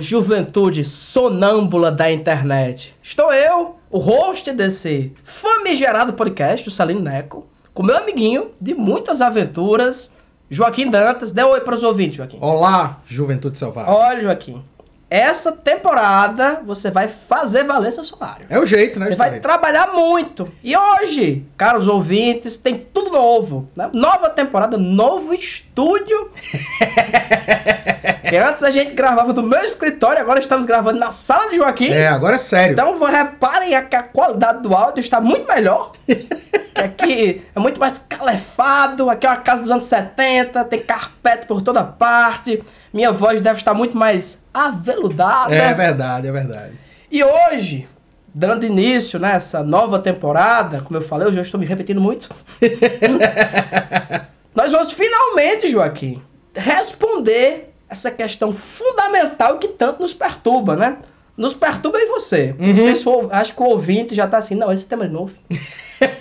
Juventude sonâmbula da internet. Estou eu, o host desse famigerado podcast, o Salino Neco, com meu amiguinho de muitas aventuras, Joaquim Dantas. Dê um oi para os ouvintes, Joaquim. Olá, juventude selvagem. Olha, Joaquim, essa temporada você vai fazer valer seu salário. É o jeito, né? Você vai trabalhar muito. E hoje, caros ouvintes, tem tudo novo. Né? Nova temporada, novo estúdio. que antes a gente gravava no meu escritório, agora estamos gravando na sala de Joaquim. É, agora é sério. Então reparem que a qualidade do áudio está muito melhor. aqui é muito mais calefado. Aqui é uma casa dos anos 70, tem carpete por toda parte. Minha voz deve estar muito mais aveludada. É verdade, é verdade. E hoje, dando início nessa nova temporada, como eu falei, eu já estou me repetindo muito. nós vamos finalmente, Joaquim, responder essa questão fundamental que tanto nos perturba, né? Nos perturba e você. Uhum. Não sei se o, acho que o ouvinte já está assim, não, esse tema é novo.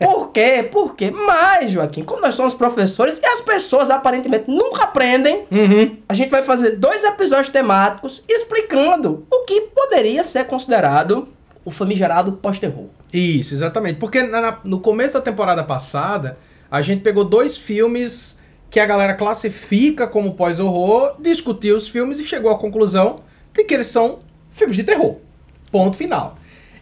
Por quê? Por quê? Mas, Joaquim, como nós somos professores e as pessoas aparentemente nunca aprendem, Uhum. a gente vai fazer dois episódios temáticos explicando o que poderia ser considerado o famigerado pós-terror. Isso, exatamente. Porque na- na- no começo da temporada passada, a gente pegou dois filmes que a galera classifica como pós-horror, discutiu os filmes e chegou à conclusão de que eles são filmes de terror. Ponto final.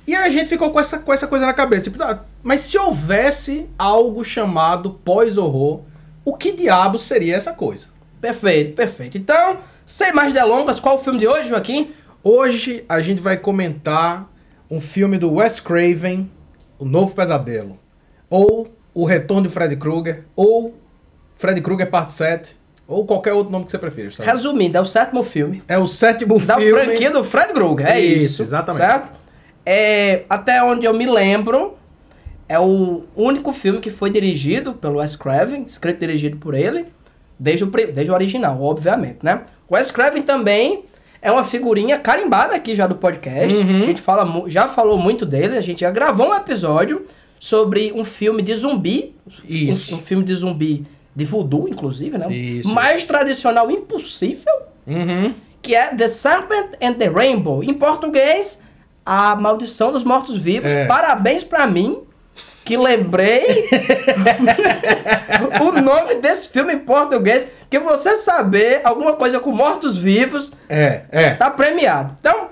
E aí a gente ficou com essa, com essa coisa na cabeça. Tipo, ah, mas se houvesse algo chamado pós-horror, o que diabo seria essa coisa? Perfeito, perfeito. Então, sem mais delongas, qual o filme de hoje, Joaquim? Hoje a gente vai comentar um filme do Wes Craven, O Novo Pesadelo, ou O Retorno de Freddy Krueger, ou Freddy Krueger Parte 7, ou qualquer outro nome que você prefira. sabe? Resumindo, é o sétimo filme É o sétimo da filme. franquia do Fred Krueger. É Isso, isso. exatamente. Certo? É, até onde eu me lembro, é o único filme que foi dirigido pelo Wes Craven, escrito e dirigido por ele, desde o, desde o original, obviamente, né? O Wes Craven também é uma figurinha carimbada aqui já do podcast. Uhum. A gente fala, já falou muito dele, a gente já gravou um episódio sobre um filme de zumbi. Isso. Um, um filme de zumbi de voodoo, inclusive, né? Isso. Mais tradicional impossível Uhum. que é The Serpent and the Rainbow. Em português, A Maldição dos Mortos-Vivos. É. Parabéns pra mim, que lembrei o nome desse filme em português. Que você saber alguma coisa com mortos-vivos, É, é. tá premiado. Então,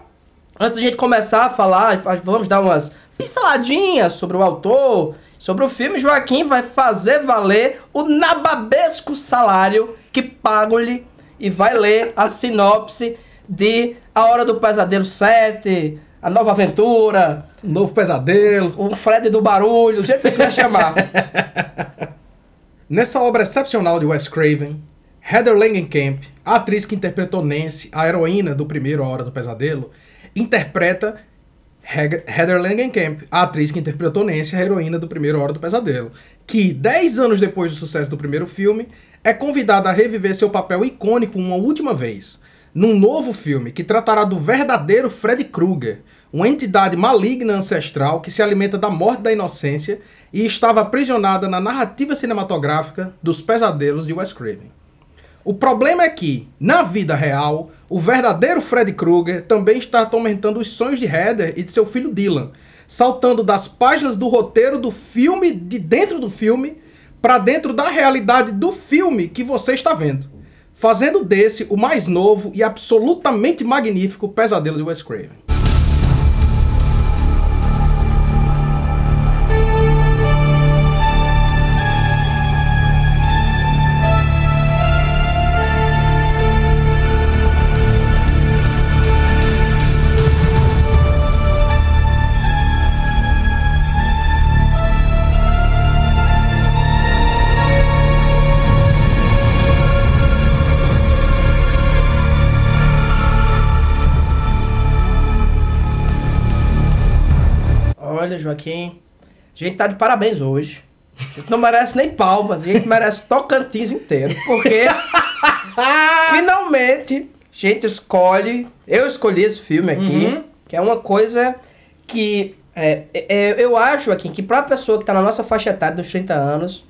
antes da gente começar a falar, vamos dar umas pinceladinhas sobre o autor, sobre o filme. Joaquim vai fazer valer o nababesco salário que pago-lhe e vai ler a sinopse de A Hora do Pesadelo 7, A Nova Aventura, Novo Pesadelo. o Fred do Barulho, do jeito que você quiser chamar. Nessa obra excepcional de Wes Craven, Heather Langenkamp, a atriz que interpretou Nancy, a heroína do primeiro A Hora do Pesadelo, interpreta Heather Langenkamp, a atriz que interpretou Nancy, a heroína do primeiro Hora do Pesadelo, que, 10 anos depois do sucesso do primeiro filme, é convidada a reviver seu papel icônico uma última vez, num novo filme que tratará do verdadeiro Freddy Krueger, uma entidade maligna ancestral que se alimenta da morte da inocência e estava aprisionada na narrativa cinematográfica dos pesadelos de Wes Craven. O problema é que, na vida real, o verdadeiro Freddy Krueger também está atormentando os sonhos de Heather e de seu filho Dylan, saltando das páginas do roteiro do filme, de dentro do filme, para dentro da realidade do filme que você está vendo, fazendo desse o mais novo e absolutamente magnífico pesadelo de Wes Craven. A gente tá de parabéns hoje. A gente não merece nem palmas, a gente merece Tocantins inteiro, porque finalmente a gente escolhe, eu escolhi esse filme aqui, Uhum. que é uma coisa que é, é, eu acho aqui que pra pessoa que tá na nossa faixa etária dos 30 anos,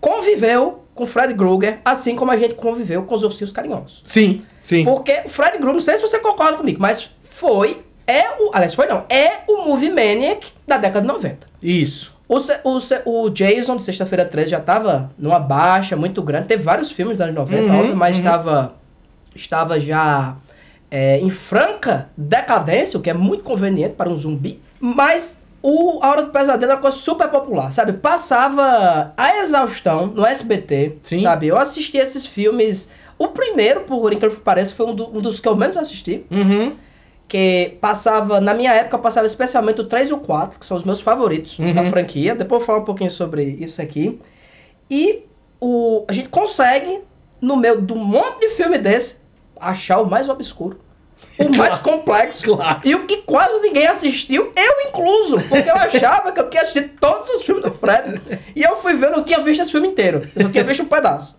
conviveu com Fred Krueger, assim como a gente conviveu com os ursinhos carinhosos. Sim, sim. Porque o Fred Krueger, não sei se você concorda comigo, mas foi, é o, aliás, foi não, é o Movie Maniac da década de 90. Isso. O, o, o Jason de Sexta-feira 13 já tava numa baixa muito grande. Teve vários filmes dos anos 90, Uhum, óbvio, mas estava, estava já é, em franca decadência, o que é muito conveniente para um zumbi. Mas o A Hora do Pesadelo é uma coisa super popular, sabe? Passava a exaustão no SBT, Sim. sabe? Eu assisti esses filmes... O primeiro, por incrível que pareça, foi um, do- um dos que eu menos assisti Uhum. Que passava, na minha época, passava especialmente o 3 e o 4, que são os meus favoritos Uhum. da franquia. Depois eu vou falar um pouquinho sobre isso aqui. E o, a gente consegue, no meio de um monte de filme desse, achar o mais obscuro. O mais complexo. Claro. E o que quase ninguém assistiu, eu incluso. Porque eu achava que eu tinha assistido todos os filmes do Fred. E eu fui ver, eu tinha visto esse filme inteiro. Eu só tinha visto um pedaço.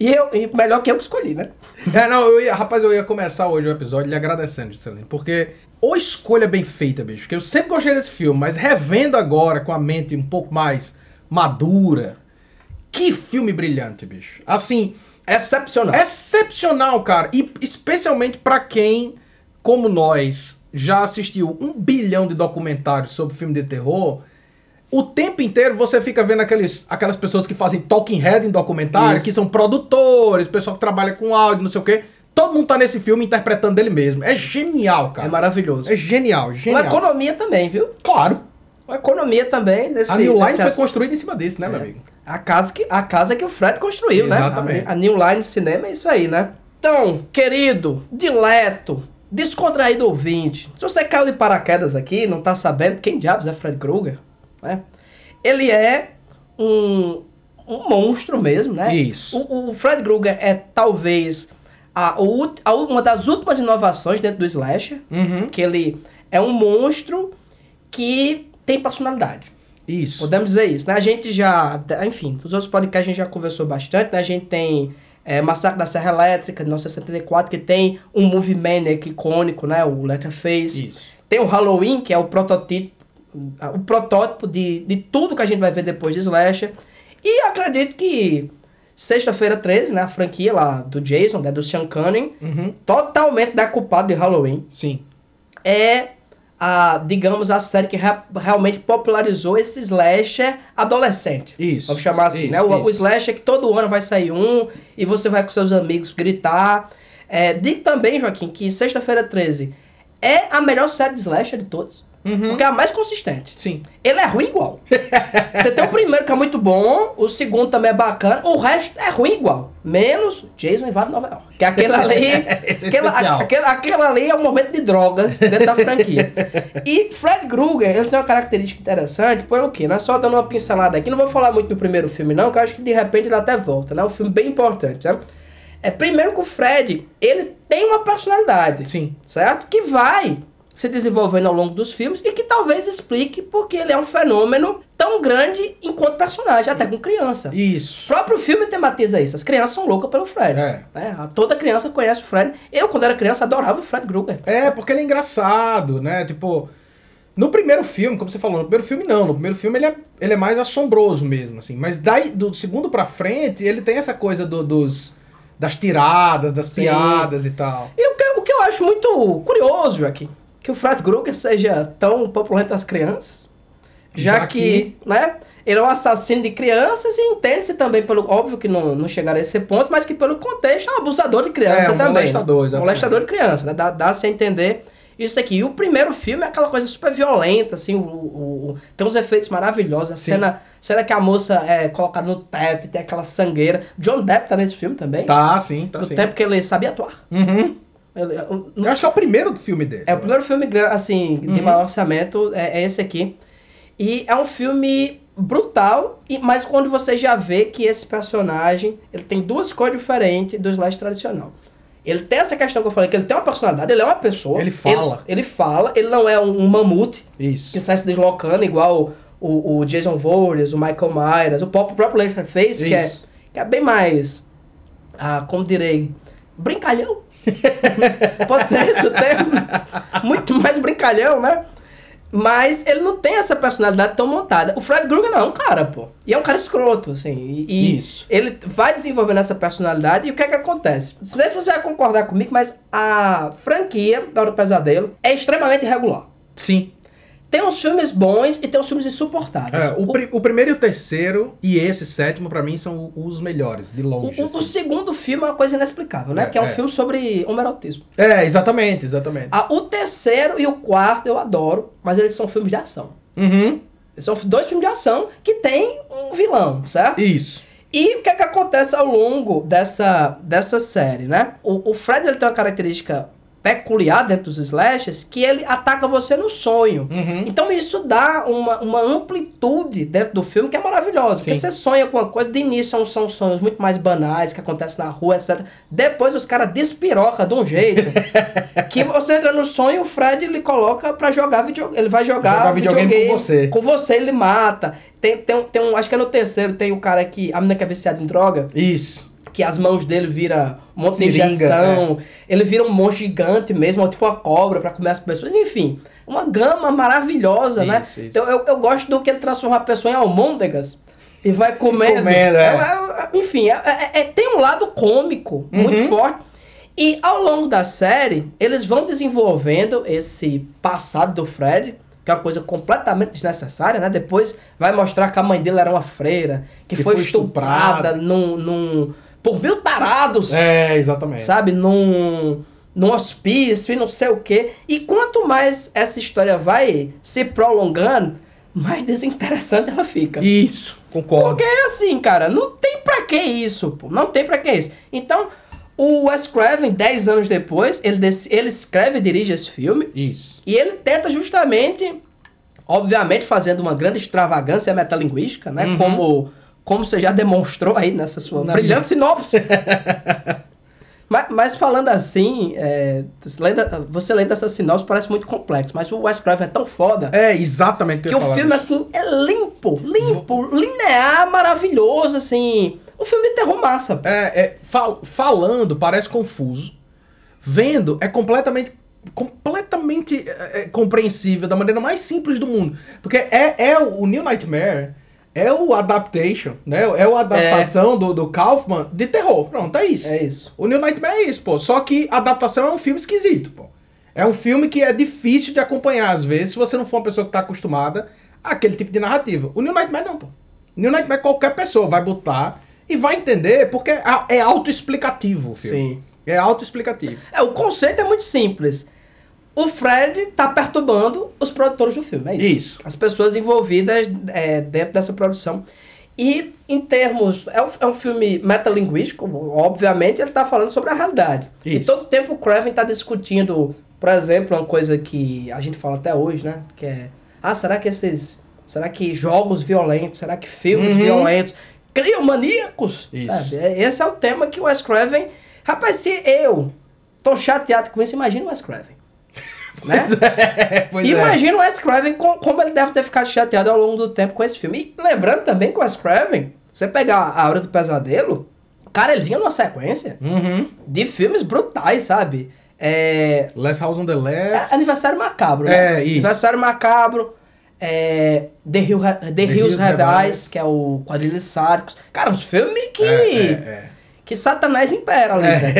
E, eu, e melhor que eu que escolhi, né? É, não, eu ia, rapaz, eu ia começar hoje o episódio lhe agradecendo, Juscelino, porque ou escolha bem feita, bicho, porque eu sempre gostei desse filme, mas revendo agora com a mente um pouco mais madura, que filme brilhante, bicho. Assim, Excepcional. excepcional, cara, e especialmente pra quem, como nós, já assistiu um bilhão de documentários sobre filme de terror. O tempo inteiro você fica vendo aqueles, aquelas pessoas que fazem talking head em documentário, Isso. que são produtores, pessoal que trabalha com áudio, não sei o quê. Todo mundo tá nesse filme interpretando dele mesmo. É genial, É cara. maravilhoso. É genial, Uma genial. economia também, viu? Claro. Uma economia também nesse. A New Line foi construída em cima desse, né, meu É. amigo? A casa que, a casa que o Fred construiu, Exatamente. né? A, a New Line Cinema é isso aí, né? Então, querido, dileto, descontraído ouvinte, se você caiu de paraquedas aqui não tá sabendo quem diabos é Fred Krueger, né? Ele é um, um monstro mesmo, né? Isso. O, o Fred Krueger é talvez a, a uma das últimas inovações dentro do slasher, Uhum. que ele é um monstro que tem personalidade. Isso. Podemos dizer isso, né? A gente já, enfim, nos outros podcasts a gente já conversou bastante, né? A gente tem é, Massacre da Serra Elétrica, de 1974, que tem um movie maniac icônico, né? O Letterface. Isso. Tem o Halloween, que é o protótipo, o protótipo de, de tudo que a gente vai ver depois de Slasher. E acredito que Sexta-feira 13, né? A franquia lá do Jason, né? Do Sean Cunningham, Uhum. totalmente da culpada de Halloween Sim. é a, digamos, a série que rea- realmente popularizou esse slasher adolescente. Isso, Vamos chamar assim, isso, né? O, o slasher que todo ano vai sair um e você vai com seus amigos gritar. É, digo também, Joaquim, que Sexta-feira 13 é a melhor série de slasher de todas. Uhum. Porque é a mais consistente. Sim. Ele é ruim igual. Você tem o primeiro que é muito bom, o segundo também é bacana, o resto é ruim igual. Menos Jason invade Nova York. Que aquele ali. Esse é aquela, especial. aquele, aquele ali é um momento de drogas dentro da franquia. E Fred Krueger, ele tem uma característica interessante, pelo quê? Né? Só dando uma pincelada aqui, não vou falar muito do primeiro filme, não, que eu acho que de repente ele até volta, né? Um filme bem importante, né? É primeiro que o Fred, ele tem uma personalidade Sim. certo? Que vai se desenvolvendo ao longo dos filmes e que talvez explique porque ele é um fenômeno tão grande enquanto personagem, até com criança. O Isso. próprio filme tematiza isso. As crianças são loucas pelo Fred. É. né? Toda criança conhece o Fred. Eu, quando era criança, adorava o Fred Krueger. É, porque ele é engraçado, né? Tipo, no primeiro filme, como você falou, no primeiro filme não. No primeiro filme ele é, ele é mais assombroso mesmo, assim. Mas daí, do segundo pra frente, ele tem essa coisa do- dos, das tiradas, das Sim. piadas e tal. E o que, o que eu acho muito curioso, Joaquim, que o Fred Krueger seja tão popular entre as crianças, já, Já que, que- né, ele é um assassino de crianças e entende-se também pelo, óbvio que não, não chegaram a esse ponto, mas que pelo contexto é um abusador de criança É, um também. molestador, exatamente. Molestador de criança, né? Dá, dá-se a entender isso aqui. E o primeiro filme é aquela coisa super violenta, assim, o, o- o- tem uns efeitos maravilhosos, a Sim. cena, cena que a moça é colocada no teto e tem aquela sangueira. John Depp tá nesse filme também. Tá, sim, tá no sim. tempo que ele sabia atuar. Uhum. Ele- um- Eu acho que é o primeiro filme dele. é o primeiro filme, assim, de Uhum. maior orçamento, é, é esse aqui. E é um filme brutal, e, mas quando você já vê que esse personagem, ele tem duas cores diferentes do slash tradicional. Ele tem essa questão que eu falei, que ele tem uma personalidade, ele é uma pessoa. Ele fala. Ele, ele fala, ele não é um, um mamute que Isso. sai se deslocando, igual o, o Jason Voorhees, o Michael Myers, o próprio, Leatherface, que é, que é bem mais, ah, como direi, brincalhão. Pode ser esse o termo? Muito mais brincalhão, né? Mas ele não tem essa personalidade tão montada. O Fred Krueger não é um cara, pô. E é um cara escroto, assim. E, Isso. ele vai desenvolvendo essa personalidade e o que é que acontece? Não sei se você vai concordar comigo, mas a franquia da Hora do Pesadelo é extremamente irregular. Sim. Tem uns filmes bons e tem uns filmes insuportáveis. É, o, pri- o primeiro e o terceiro, e esse sétimo, pra mim, são os melhores, de O, longe. o- o assim. segundo filme é uma coisa inexplicável, né? É, que é um é. filme sobre homerotismo. É, exatamente, exatamente. Ah, o terceiro e o quarto eu adoro, mas eles são filmes de ação. Uhum. Eles são dois filmes de ação que tem um vilão, certo? Isso. E o que é que acontece ao longo dessa, dessa série, né? O, o Fred ele tem uma característica peculiar dentro dos slashers que ele ataca você no sonho. Uhum. Então isso dá uma, uma amplitude dentro do filme que é maravilhosa. Porque você sonha com uma coisa, de início são, são sonhos muito mais banais que acontecem na rua, etc. Depois os caras despiroca de um jeito que você entra no sonho e o Fred ele coloca pra jogar videogame. Ele vai jogar, Jogar videogame com você. Com você ele mata. Tem, tem, um- tem um, acho que é no terceiro, tem o cara que, a menina que é viciada em droga, Isso. Que as mãos dele vira um monte de Seringa, injeção, ele vira um monstro gigante mesmo, tipo uma cobra pra comer as pessoas, enfim, uma gama maravilhosa, né? Isso, isso. Eu, eu, gosto do que ele transforma a pessoa em almôndegas e vai comendo. comendo, é. É, é, enfim, é- é- é- tem um lado cômico muito Uhum. forte. E ao longo da série, eles vão desenvolvendo esse passado do Fred, que é uma coisa completamente desnecessária, né? Depois vai mostrar que a mãe dele era uma freira, que, Que foi, foi estuprada estuprada. num, num, por mil tarados, É, exatamente. sabe? Num, num hospício e não sei o quê. E quanto mais essa história vai se prolongando, mais desinteressante ela fica. Isso, concordo. Porque é assim, cara, não tem pra que isso, pô. Não tem pra que isso. Então, o Wes Craven, 10 anos depois, ele, ele escreve e dirige esse filme. Isso. E ele tenta justamente, obviamente, fazendo uma grande extravagância metalinguística, né? Uhum. Como, como você já demonstrou aí nessa sua Na brilhante sinopse. mas, mas falando assim, é, lendo- você lendo essa sinopse parece muito complexo, mas o Wes Craven é tão foda É, exatamente o que, que eu ia o filme, disso. assim, é limpo, limpo, linear, maravilhoso, assim. Um filme de terror massa. É, é, fal- falando parece confuso. Vendo é completamente completamente é, é, compreensível da maneira mais simples do mundo. Porque é, é o, o New Nightmare é o adaptation, né? É a adaptação do, do Kaufman de terror. Pronto, é isso. É isso. O New Nightmare é isso, pô. Só que a adaptação é um filme esquisito, pô. É um filme que é difícil de acompanhar, às vezes, se você não for uma pessoa que tá acostumada àquele tipo de narrativa. O New Nightmare não, pô. O New Nightmare qualquer pessoa vai botar e vai entender, porque é é autoexplicativo o filme. Sim. É autoexplicativo. É, o conceito é muito simples. O Fred tá perturbando os produtores do filme, é isso. Isso. As pessoas envolvidas é, dentro dessa produção. E em termos. É um, é um filme metalinguístico, obviamente, ele tá falando sobre a realidade. E Isso. todo tempo o Craven tá discutindo, por exemplo, uma coisa que a gente fala até hoje, né? Que é. Ah, será que esses. Será que jogos violentos, será que filmes Uhum. violentos criam maníacos? Isso. Sabe? É- Esse é o tema que o Wes Craven. Rapaz, se eu tô chateado com isso, imagina o Wes Craven. Né? É, pois é. Imagina o Wes Craven com- como ele deve ter ficado chateado ao longo do tempo com esse filme. E lembrando também que o Wes Craven, você pegar a Hora do Pesadelo, cara, ele vinha numa sequência Uhum. de filmes brutais, sabe? É, Last House on the Left. é Aniversário Macabro, né? É, isso. Aniversário Macabro, é, The, Hill, Ha- The, Hills Hills Have Eyes, que é o Quadrilha de Sádicos. Cara, uns filmes que... É, é, Que Satanás impera ali, É. né?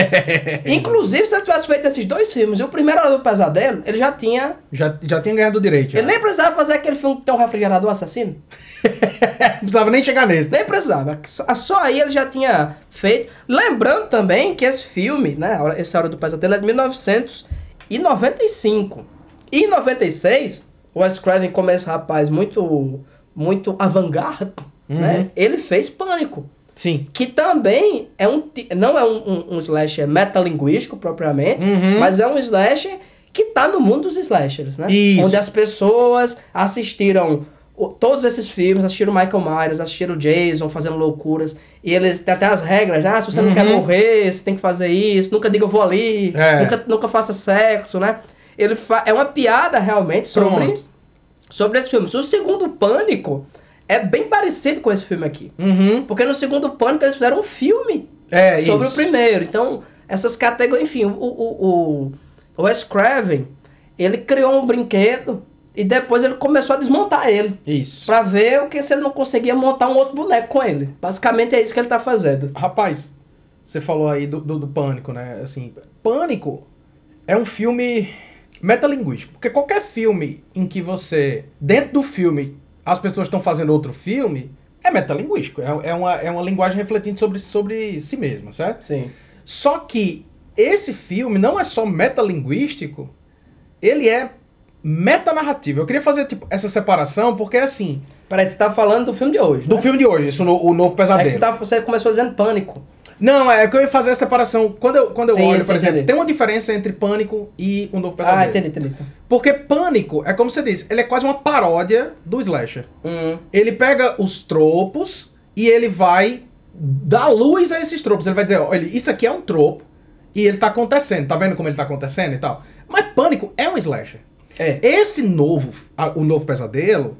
Inclusive, se ele tivesse feito esses dois filmes e o primeiro Hora do Pesadelo, ele já tinha... Já, já tinha ganhado o direito. já. Ele nem precisava fazer aquele filme que tem um refrigerador assassino. Não precisava nem chegar nesse. Nem precisava. Só, aí ele já tinha feito. Lembrando também que esse filme, né? Esse Hora do Pesadelo é de 1995. E em 96, o Wes Craven, como esse rapaz muito, muito avant-garde, né? Ele fez Pânico. Sim. Que também é um, não é um, um, um slasher metalinguístico propriamente, Uhum. mas é um slasher que tá no mundo dos slashers, né? Isso. Onde as pessoas assistiram o- todos esses filmes, assistiram Michael Myers, assistiram Jason fazendo loucuras, e eles têm até as regras, né? Ah, se você não quer Uhum. morrer, você tem que fazer isso, nunca diga eu vou ali, É. nunca, nunca faça sexo, né? Ele fa é uma piada realmente sobre, Pronto. sobre esse filme. O segundo Pânico é bem parecido com esse filme aqui. Uhum. Porque no segundo Pânico eles fizeram um filme É, sobre isso. o primeiro. Então, essas categorias. Enfim, o, o, o, o Wes Craven, ele criou um brinquedo E depois ele começou a desmontar ele. Isso. Pra ver o que se ele não conseguia montar um outro boneco com ele. Basicamente é isso que ele tá fazendo. Rapaz, você falou aí do, do, do Pânico, né? Assim, Pânico é um filme metalinguístico. Porque qualquer filme em que você, dentro do filme, as pessoas estão fazendo outro filme, é metalinguístico. É, é, uma, é uma linguagem refletindo sobre, sobre si mesma, certo? Sim. Só que esse filme não é só metalinguístico, ele é metanarrativo. Eu queria fazer tipo, essa separação porque assim. Parece que você tá falando do filme de hoje. Do né? filme de hoje, isso, no- o novo É pesadelo. que você, tá, você começou dizendo pânico. Não, é que eu ia fazer a separação. Quando eu, quando eu Sim, olho, por exemplo, entendi. tem uma diferença entre Pânico e o Novo Pesadelo. Ah, entendi, entendi. Porque Pânico, é como você disse, ele é quase uma paródia do slasher. Hum, Ele pega os tropos e ele vai dar luz a esses tropos. Ele vai dizer, olha, isso aqui é um tropo e ele tá acontecendo. Tá vendo como ele tá acontecendo e tal? Mas Pânico é um slasher. é. Esse novo, o novo pesadelo,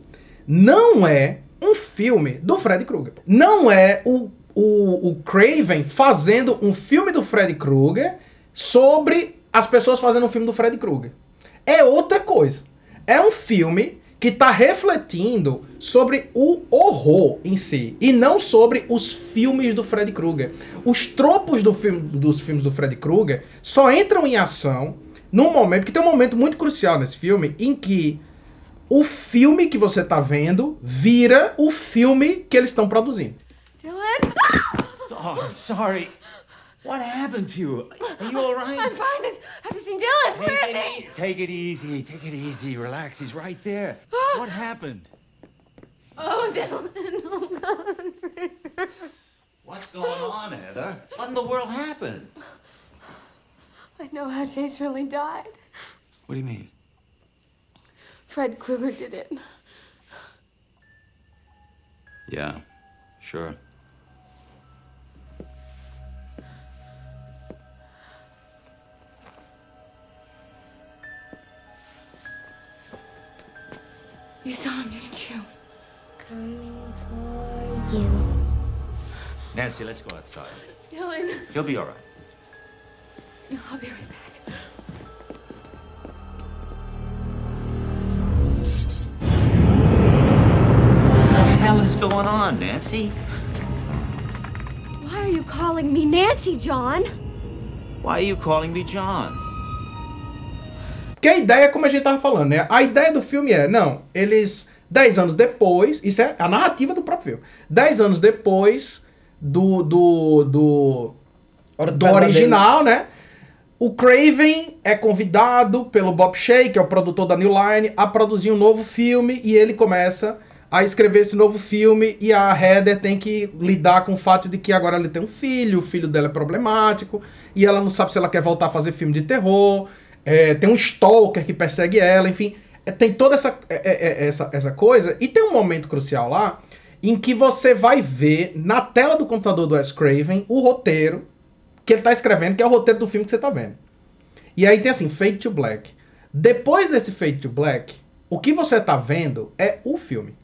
não é um filme do Freddy Krueger. Não é o, o, o Craven fazendo um filme do Freddy Krueger sobre as pessoas fazendo um filme do Freddy Krueger. É outra coisa. É um filme que está refletindo sobre o horror em si e não sobre os filmes do Freddy Krueger. Os tropos do filme, dos filmes do Freddy Krueger só entram em ação num momento que tem um momento muito crucial nesse filme em que o filme que você tá vendo vira o filme que eles estão produzindo. Oh, I'm sorry. What happened to you? Are you all right? I'm fine. Is- Have you seen Dylan? Where Take is it, he? e- take it easy. Take it easy. Relax. He's right there. What happened? Oh, Dylan. Oh, God. What's going on, Heather? What in the world happened? I know how Chase really died. What do you mean? Fred Krueger did it. Yeah, sure. You saw him, didn't you? Coming for you. Nancy, let's go outside. Dylan. He'll be all right. No, I'll be right back. What the hell is going on, Nancy? Why are you calling me Nancy, John? Why are you calling me John? Porque a ideia é como a gente tava falando, né? A ideia do filme é, não, eles, 10 anos depois, isso é a narrativa do próprio filme. 10 anos depois do, do, do, do original, né? O Craven é convidado pelo Bob Shea, que é o produtor da New Line, a produzir um novo filme e ele começa a escrever esse novo filme e a Heather tem que lidar com o fato de que agora ele tem um filho, o filho dela é problemático e ela não sabe se ela quer voltar a fazer filme de terror. É, tem um stalker que persegue ela, enfim. É, tem toda essa, é, é, é, essa, essa coisa. E tem um momento crucial lá em que você vai ver na tela do computador do Wes Craven o roteiro que ele tá escrevendo, que é o roteiro do filme que você tá vendo. E aí tem assim, Fade to Black. Depois desse Fade to Black, o que você tá vendo é o filme.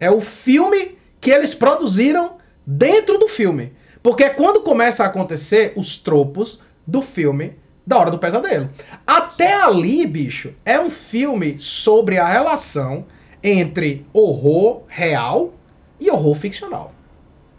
É o filme que eles produziram dentro do filme. Porque é quando começa a acontecer os tropos do filme da Hora do Pesadelo. Até ali, bicho, é um filme sobre a relação entre horror real e horror ficcional.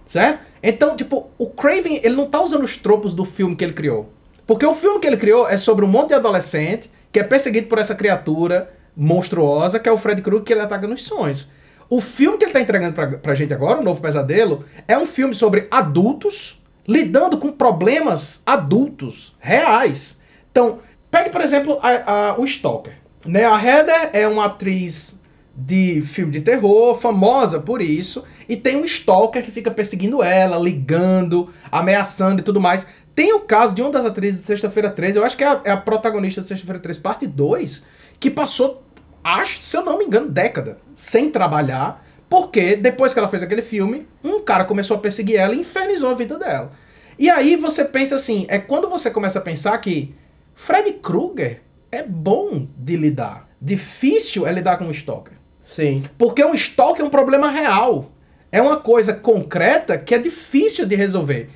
Certo? Então, tipo, o Craven, ele não tá usando os tropos do filme que ele criou. Porque o filme que ele criou é sobre um monte de adolescente que é perseguido por essa criatura monstruosa que é o Fred Krueger que ele ataca nos sonhos. O filme que ele tá entregando pra, pra gente agora, o Novo Pesadelo, é um filme sobre adultos lidando com problemas adultos, reais. Então, pegue, por exemplo, a- a- o Stalker. Né? A Heather é uma atriz de filme de terror, famosa por isso, e tem um stalker que fica perseguindo ela, ligando, ameaçando e tudo mais. Tem o caso de uma das atrizes de Sexta-feira 13, eu acho que é a, é a protagonista de Sexta-feira 13, parte 2, que passou, acho, se eu não me engano, década sem trabalhar, porque depois que ela fez aquele filme, um cara começou a perseguir ela e infernizou a vida dela. E aí você pensa assim, é quando você começa a pensar que Freddy Krueger é bom de lidar. Difícil é lidar com um stalker. Sim. Porque um stalker é um problema real. É uma coisa concreta que é difícil de resolver.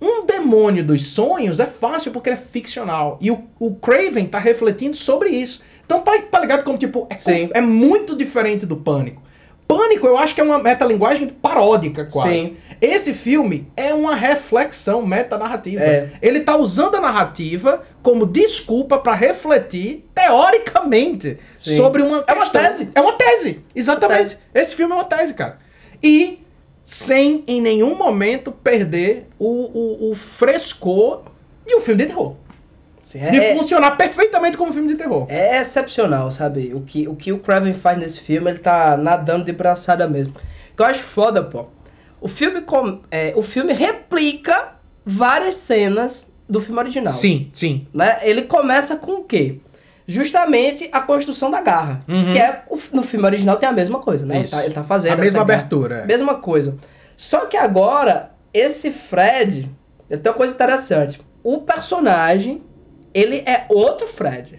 Um demônio dos sonhos é fácil porque ele é ficcional. E o, o Craven está refletindo sobre isso. Então tá, tá ligado como, tipo, é, Sim. é muito diferente do Pânico. Pânico eu acho que é uma metalinguagem paródica quase. Sim. Esse filme é uma reflexão metanarrativa. É. Ele tá usando a narrativa como desculpa pra refletir, teoricamente, Sim. sobre uma É uma questão. tese. É uma tese, exatamente. Uma tese. Esse filme é uma tese, cara. E sem em nenhum momento perder o, o, o frescor de um filme de terror. Assim, De é, funcionar perfeitamente como filme de terror. é excepcional, sabe? O que, o que o Craven faz nesse filme, ele tá nadando de braçada mesmo. O que eu acho foda, pô. O filme, com, é, o filme replica várias cenas do filme original. Sim, sim. né? Ele começa com o quê? Justamente a construção da garra. Uhum. Que é, no filme original tem a mesma coisa, né? Ele tá, ele tá fazendo A mesma abertura, é. Mesma coisa. Só que agora, esse Fred, tem uma coisa interessante. O personagem, ele é outro Fred.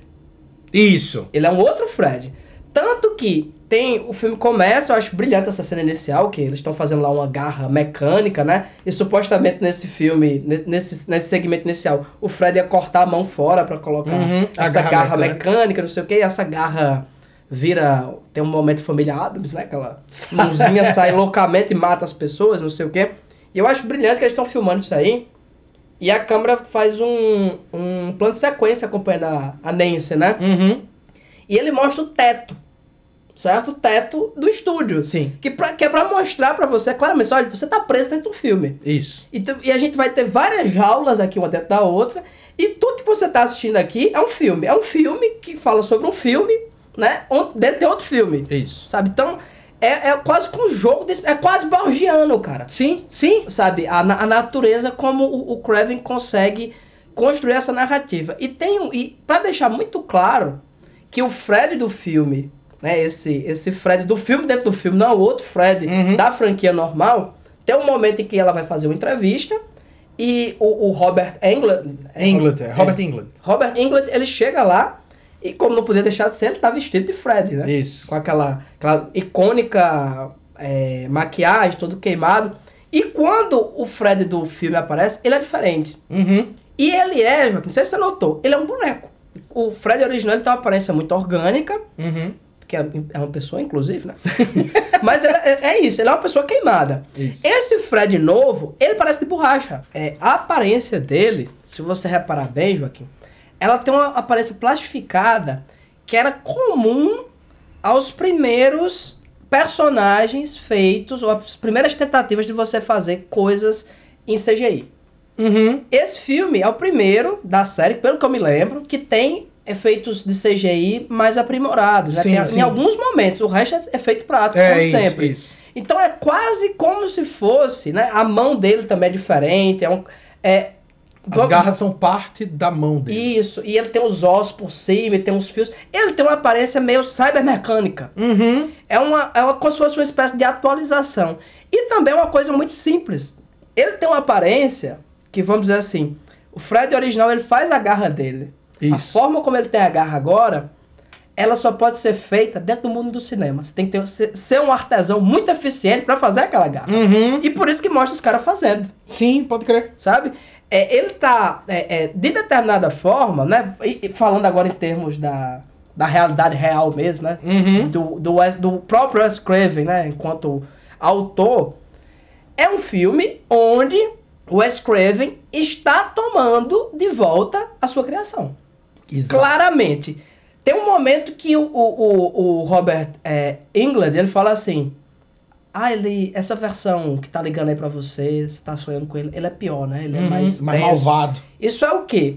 Isso. Ele é um outro Fred. Tanto que tem. O filme começa, eu acho brilhante essa cena inicial, que eles estão fazendo lá uma garra mecânica, né? E supostamente nesse filme, ne- nesse, nesse segmento inicial, o Fred ia cortar a mão fora pra colocar Uhum, essa garra garra, mecânica. mecânica. não sei o que, e essa garra vira. Tem um momento família Adams, né? Aquela mãozinha sai loucamente e mata as pessoas, não sei o que. E eu acho brilhante que eles estão filmando isso aí. E a câmera faz um, um plano de sequência acompanhando a, a Nancy, né? Uhum. E ele mostra o teto. Certo? Teto do estúdio. Sim. Que, pra, que é pra mostrar pra você, claramente, olha, você tá preso dentro do filme. Isso. E, tu- e a gente vai ter várias jaulas aqui, uma dentro da outra. E tudo que você tá assistindo aqui é um filme. É um filme que fala sobre um filme, né? Dentro tem outro filme. Isso. Sabe? Então, é, é quase que um jogo. Desse, é quase borgiano, cara Sim, sim. sabe, a, a natureza como o, o Craven consegue construir essa narrativa. E tem um, e para deixar muito claro que o Fred do filme, né, esse esse Fred do filme dentro do filme, não é o outro Fred Uhum. da franquia normal, tem um momento em que ela vai fazer uma entrevista e o, o Robert Englund, England, é. Robert England. Robert Englund, ele chega lá e como não podia deixar de ser, ele tá vestido de Fred, né? Isso. Com aquela, aquela icônica é, maquiagem, todo queimado. E quando o Fred do filme aparece, ele é diferente. Uhum. E ele é, Joaquim, não sei se você notou, ele é um boneco. O Fred original ele tem uma aparência muito orgânica, Uhum. Que é é uma pessoa, inclusive, né? Mas ele é, é isso, ele é uma pessoa queimada. Isso. Esse Fred novo, ele parece de borracha. É, a aparência dele, se você reparar bem, Joaquim, ela tem uma aparência plastificada que era comum aos primeiros personagens feitos, ou as primeiras tentativas de você fazer coisas em CGI. Uhum. Esse filme é o primeiro da série, pelo que eu me lembro, que tem efeitos de CGI mais aprimorados. né? Sim, Tem- sim. Em alguns momentos, o resto é efeito prático, É como isso, sempre. isso. Então é quase como se fosse, né? A mão dele também é diferente. É um, é, As garras são parte da mão dele. Isso, e ele tem os ossos por cima, e tem os fios. Ele tem uma aparência meio cybermecânica. Uhum. É uma, é uma, como se fosse uma espécie de atualização. E também é uma coisa muito simples. Ele tem uma aparência que, vamos dizer assim, o Fred original ele faz a garra dele. A Isso. forma como ele tem a garra agora, ela só pode ser feita dentro do mundo do cinema. Você tem que ter, ser, um artesão muito eficiente pra fazer aquela garra. Uhum. E por isso que mostra os caras fazendo Sim, pode crer. sabe? É, ele tá, é, é, de determinada forma, né? e- falando agora em termos da, da realidade real mesmo, né? Uhum. Do, do, Wes- do próprio Wes Craven, né? Enquanto autor, é um filme onde o Wes Craven está tomando de volta a sua criação. Exato. Claramente. Tem um momento que o, o, o, Robert é, England, ele fala assim, ah, ele, essa versão que tá ligando aí pra você, você tá sonhando com ele, ele é pior, né? Ele é Uhum, mais, mais malvado. Isso é o quê?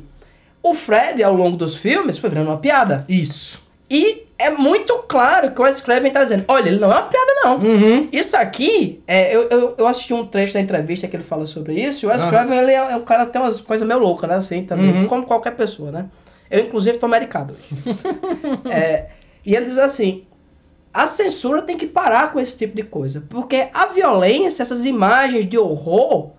O Fred, ao longo dos filmes, foi virando uma piada. Isso. E é muito claro que o Wes Craven tá dizendo, olha, ele não é uma piada, não. Uhum. Isso aqui, é, eu, eu, eu assisti um trecho da entrevista que ele fala sobre isso, e o Wes Aham. Craven, ele é, é um cara que tem umas coisas meio loucas, né, assim, também, Uhum. como qualquer pessoa, né. Eu, inclusive, tô medicado. É, e ele diz assim, a censura tem que parar com esse tipo de coisa, porque a violência, essas imagens de horror,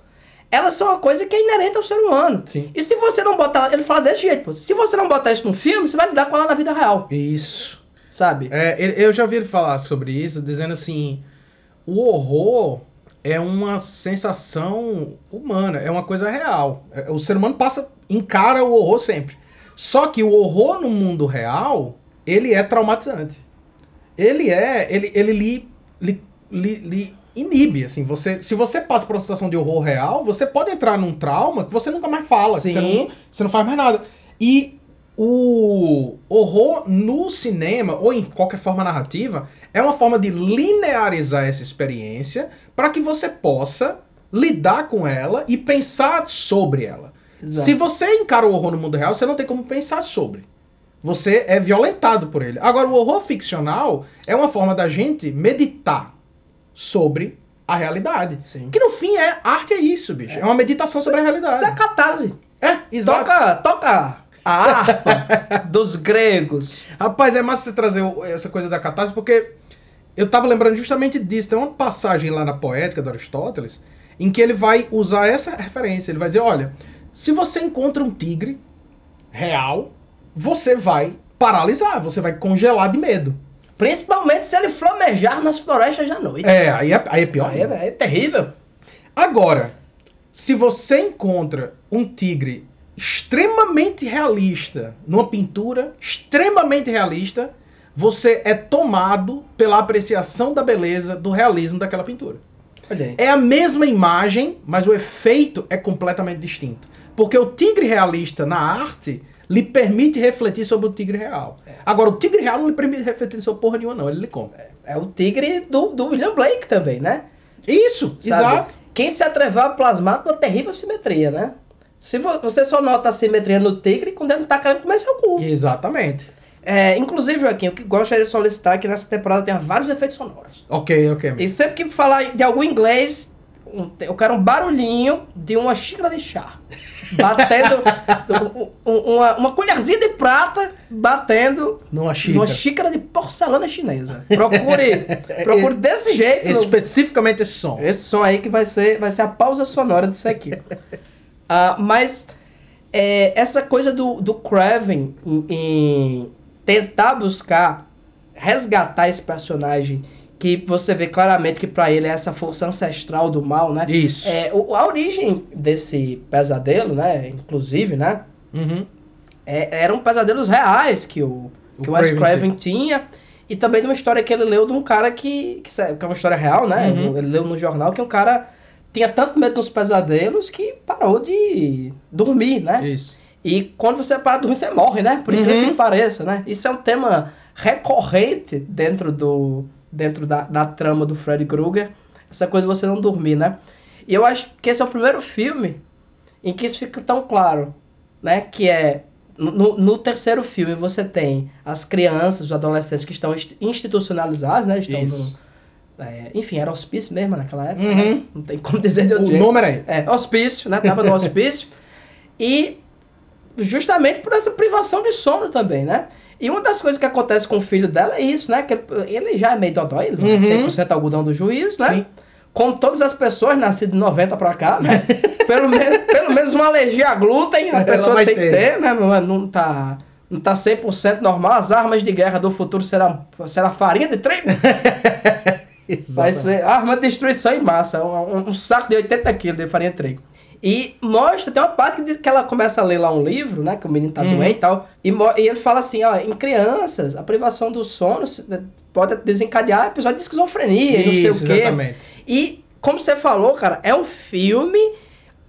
elas são uma coisa que é inerente ao ser humano. Sim. E se você não botar, ele fala desse jeito, pô, se você não botar isso no filme, você vai lidar com ela na vida real, Isso. sabe? É, eu já ouvi ele falar sobre isso, dizendo assim: o horror é uma sensação humana, é uma coisa real. É, O ser humano passa, encara o horror sempre. Só que o horror no mundo real ele é traumatizante. Ele é, ele, ele lhe, lhe, lhe, lhe inibe, assim, você, se você passa por uma situação de horror real, você pode entrar num trauma que você nunca mais fala, Sim. você não, você não faz mais nada. E o horror no cinema, ou em qualquer forma narrativa, é uma forma de linearizar essa experiência para que você possa lidar com ela e pensar sobre ela. Exato. Se você encara o horror no mundo real, você não tem como pensar sobre. Você é violentado por ele. Agora, o horror ficcional é uma forma da gente meditar sobre a realidade. Sim. Que no fim é arte é isso, bicho. É, uma meditação sobre a realidade. Isso é catarse. É, exato. Toca, toca a harpa dos gregos. Rapaz, é massa você trazer essa coisa da catarse, porque eu tava lembrando justamente disso. Tem uma passagem lá na Poética do Aristóteles em que ele vai usar essa referência. Ele vai dizer: olha, se você encontra um tigre real, você vai paralisar, você vai congelar de medo. Principalmente se ele flamejar nas florestas da noite. É, aí é, aí é pior. Aí é, é terrível. Agora, se você encontra um tigre extremamente realista numa pintura extremamente realista, você é tomado pela apreciação da beleza, do realismo daquela pintura. É a mesma imagem, mas o efeito é completamente distinto. Porque o tigre realista na arte lhe permite refletir sobre o tigre real. Agora, o tigre real não lhe permite refletir sobre porra nenhuma, não. Ele lhe compra. É o tigre do, do William Blake também, né? Isso, Sabe? exato. Quem se atrever a plasmar uma terrível simetria, né? Se vo- você só nota a simetria no tigre quando ele não tá querendo comer seu cu. Exatamente. É, inclusive, Joaquim, eu que gostaria de solicitar que nessa temporada tenha vários efeitos sonoros. Ok, ok. E sempre que falar de algum inglês, um- eu quero um barulhinho de uma xícara de chá. Batendo. um- um- uma, uma colherzinha de prata batendo Numa xícara. numa xícara de porcelana chinesa. Procure, procure desse jeito. no- Especificamente esse som. esse som aí que vai ser, vai ser a pausa sonora disso aqui. Ah, mas é, essa coisa do, do Craven em, em tentar buscar resgatar esse personagem que você vê claramente que pra ele é essa força ancestral do mal, né? Isso. É, o- a origem desse pesadelo, né? Inclusive, né? Uhum. É, eram pesadelos reais que o, O que o Wes Craven tinha. E também de uma história que ele leu de um cara que. Que é uma história real, né? Uhum. Ele leu no jornal que um cara tinha tanto medo dos pesadelos que parou de dormir, né? Isso. E quando você para de dormir, você morre, né? Por incrível Uhum. que pareça, né? Isso é um tema recorrente dentro do dentro da, da trama do Freddy Krueger. Essa coisa de você não dormir, né? E eu acho que esse é o primeiro filme em que isso fica tão claro, né? Que é no, no terceiro filme você tem as crianças, os adolescentes que estão inst- institucionalizados, né? Estão Isso. no, é, enfim, era hospício mesmo naquela época. Uhum. né? Não tem como dizer de outro O jeito. nome era esse. É, hospício, né? Tava no hospício. e justamente por essa privação de sono também, né? E uma das coisas que acontece com o filho dela é isso, né? Que ele, já é meio dodói, ele é Uhum. 100% algodão do juízo, né? Sim. Como todas as pessoas nascidas de 90 pra cá, né? pelo, menos, pelo menos uma alergia a glúten a pessoa tem que ter. ter, né? Não, é- não tá... Não tá 100% normal, as armas de guerra do futuro serão, será farinha de trigo. Vai ser arma de destruição em massa, um, um- um saco de 80 quilos de farinha de trigo. E mostra, tem uma parte que, que ela começa a ler lá um livro, né? Que o menino tá Uhum. doente e tal. E, e ele fala assim, ó, em crianças, a privação do sono se- pode desencadear episódio de esquizofrenia e não Isso, sei o quê. exatamente. E, como você falou, cara, é um filme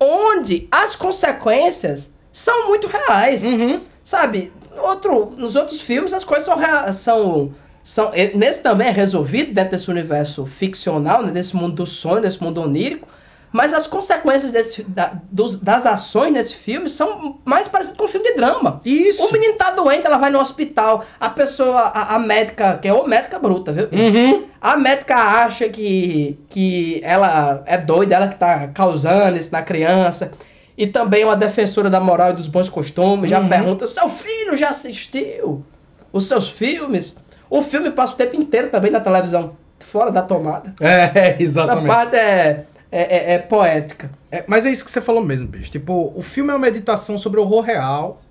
onde as consequências são muito reais. Uhum. Sabe, outro, nos outros filmes as coisas são, são, são. Nesse também é resolvido dentro desse universo ficcional, né, desse mundo do sonho, desse mundo onírico. Mas as consequências desse, da- dos- das ações nesse filme são mais parecidas com um filme de drama. Isso. O menino tá doente, ela vai no hospital. A pessoa, a, a médica, que é o médica bruta, viu? Uhum. A médica acha que, que ela é doida, ela que tá causando isso na criança. E também uma defensora da moral e dos bons costumes já pergunta: seu filho já assistiu os seus filmes? O filme passa o tempo inteiro também na televisão, fora da tomada. É, Essa exatamente. parte é, é, é- é poética. É, mas é isso que você falou mesmo, bicho. Tipo, o filme é uma meditação sobre o horror real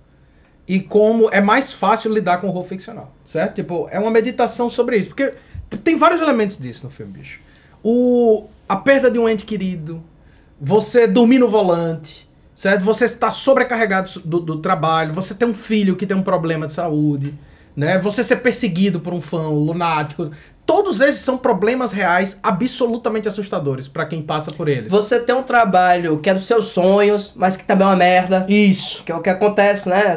e como é mais fácil lidar com o horror ficcional, certo? Tipo, é uma meditação sobre isso. Porque tem vários elementos disso no filme, bicho. O, a perda de um ente querido, você dormir no volante, certo? Você está sobrecarregado do, do trabalho, você tem um filho que tem um problema de saúde, né? Você ser perseguido por um fã lunático. Todos esses são problemas reais absolutamente assustadores pra quem passa por eles. Você tem um trabalho que é dos seus sonhos, mas que também é uma merda. Isso. Que é o que acontece, né?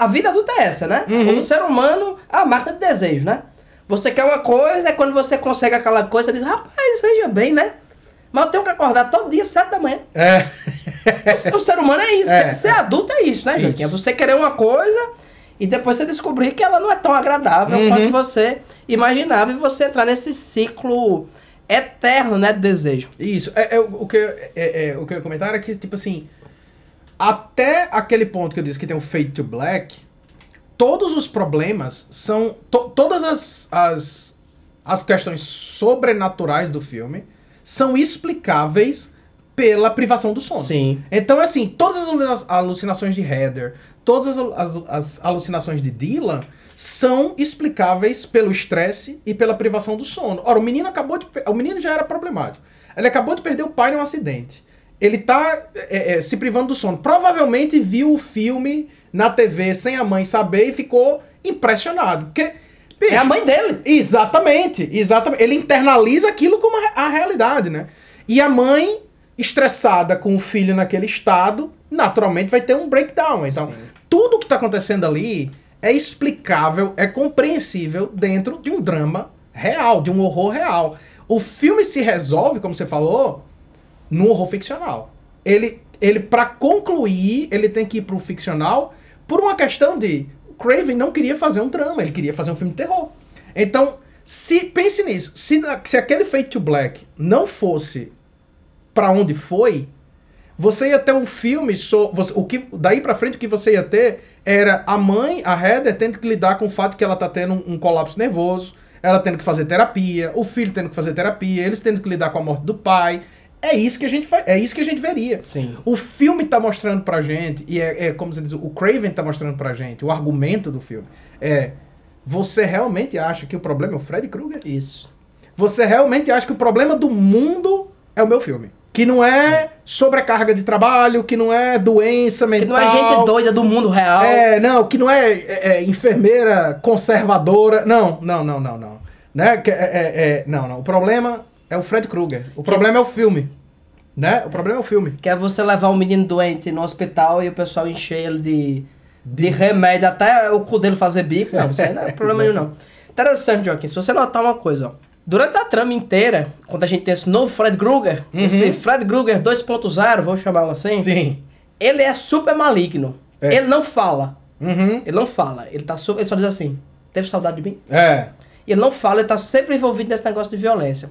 A vida adulta é essa, né? Uhum. Como ser humano, é a marca de desejo, né? Você quer uma coisa, e quando você consegue aquela coisa, você diz, rapaz, veja bem, né? Mas eu tenho que acordar todo dia, sete da manhã. É. O, o ser humano é isso. É, ser é. adulto é isso, né, gente? Isso. É você querer uma coisa e depois você descobrir que ela não é tão agradável Uhum. quanto você imaginava e você entrar nesse ciclo eterno, né, de desejo. Isso. É, é, o, que, eu- é, é, o que eu ia comentar é que, tipo assim, até aquele ponto que eu disse que tem o Fade to Black, todos os problemas são. to- todas as, as, as questões sobrenaturais do filme são explicáveis pela privação do sono. Sim. Então, assim, todas as alucinações de Heather, todas as, as- as alucinações de Dylan são explicáveis pelo estresse e pela privação do sono. Ora, o menino acabou de. O menino já era problemático. Ele acabou de perder o pai num acidente. Ele tá é, é, se privando do sono. Provavelmente viu o filme na TV sem a mãe saber e ficou impressionado. Porque. bicho, É a mãe dele. Exatamente, exatamente. Ele internaliza aquilo como a, a realidade, né? E a mãe, estressada com o filho naquele estado, naturalmente vai ter um breakdown. Então, tudo que tá acontecendo ali é explicável, é compreensível dentro de um drama real, de um horror real. O filme se resolve, como você falou, num horror ficcional. Ele, ele para concluir, ele tem que ir pro ficcional por uma questão de Craven não queria fazer um drama, ele queria fazer um filme de terror. Então, se pense nisso, se, se aquele Fate to Black não fosse pra onde foi, você ia ter um filme só, você- o que daí pra frente o que você ia ter era a mãe, a Heather tendo que lidar com o fato que ela tá tendo um, um colapso nervoso, ela tendo que fazer terapia, o filho tendo que fazer terapia, eles tendo que lidar com a morte do pai. É isso que a gente é isso que a gente veria. Sim. O filme tá mostrando pra gente, e é, é como você diz, o Craven tá mostrando pra gente, o argumento do filme é você realmente acha que o problema é o Freddy Krueger? Isso. Você realmente acha que o problema do mundo é o meu filme? Que não é sobrecarga de trabalho, que não é doença Que mental. não é gente doida do mundo real. É, não, que não é, é, é, enfermeira conservadora. Não, não, não, não, não. Né? Que é, é- é- não, não. O problema é o Fred Krueger. O problema é o filme. Né? O problema é o filme. Que é você levar um menino doente no hospital e o pessoal encher ele de, de remédio até o cu dele fazer bico. Não, isso aí não é problema nenhum, não. Interessante, Joaquim, se você notar uma coisa, ó. Durante a trama inteira, quando a gente tem esse novo Fred Krueger, esse Fred Krueger 2.0, vou chamá-lo assim, Sim. ele é super maligno. É. Ele não fala. Uhum. Ele não fala. Ele, tá su- ele só diz assim, teve saudade de mim? É. Ele não fala, ele tá sempre envolvido nesse negócio de violência.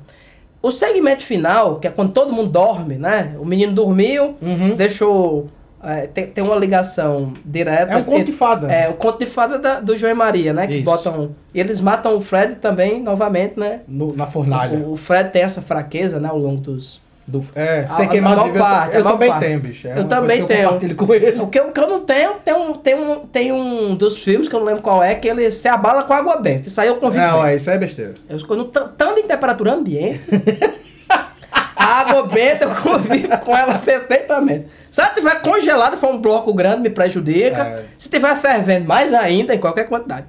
O segmento final, que é quando todo mundo dorme, né? O menino dormiu, Uhum. deixou. É, tem, tem uma ligação direta. É um conto de fada. É, o conto de fada da- do João e Maria, né? Que Isso. botam. E eles matam o Fred também, novamente, né? No- na fornalha. O, o Fred tem essa fraqueza, né? Ao longo dos. Do, é, ser queimado vivo, eu- parte, eu, maior também parte. tenho, bicho. É Eu também eu tenho. O que, eu- o que eu não tenho, tem um, tem, um, tem, um, dos filmes que eu não lembro qual é, que ele se abala com água benta. Isso aí eu convivo Não, é, isso aí é besteira. Eu quando estando em temperatura ambiente, a água benta eu convivo com ela perfeitamente. Se ela estiver congelada, for um bloco grande, me prejudica. É. Se estiver fervendo, mais ainda, em qualquer quantidade.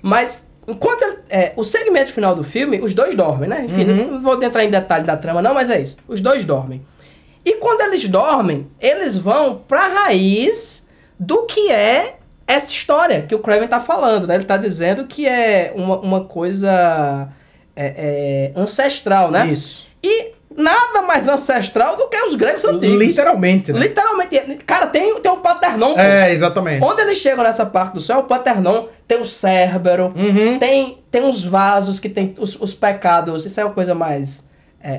Mas, enquanto é, o segmento final do filme, os dois dormem, né? Enfim, Uhum. não vou entrar em detalhe da trama, não, mas é isso. Os dois dormem. E quando eles dormem, eles vão pra raiz do que é essa história que o Craven tá falando, né? Ele tá dizendo que é uma, uma coisa é, é, ancestral, né? Isso. E nada mais ancestral do que os gregos antigos. Literalmente, né? Literalmente. Cara, tem, tem o Paternon. pô. É, exatamente. Onde eles chegam nessa parte do céu, o Paternon tem o Cérbero, Uhum. tem, tem os vasos que tem os, os pecados. Isso é uma coisa mais, é,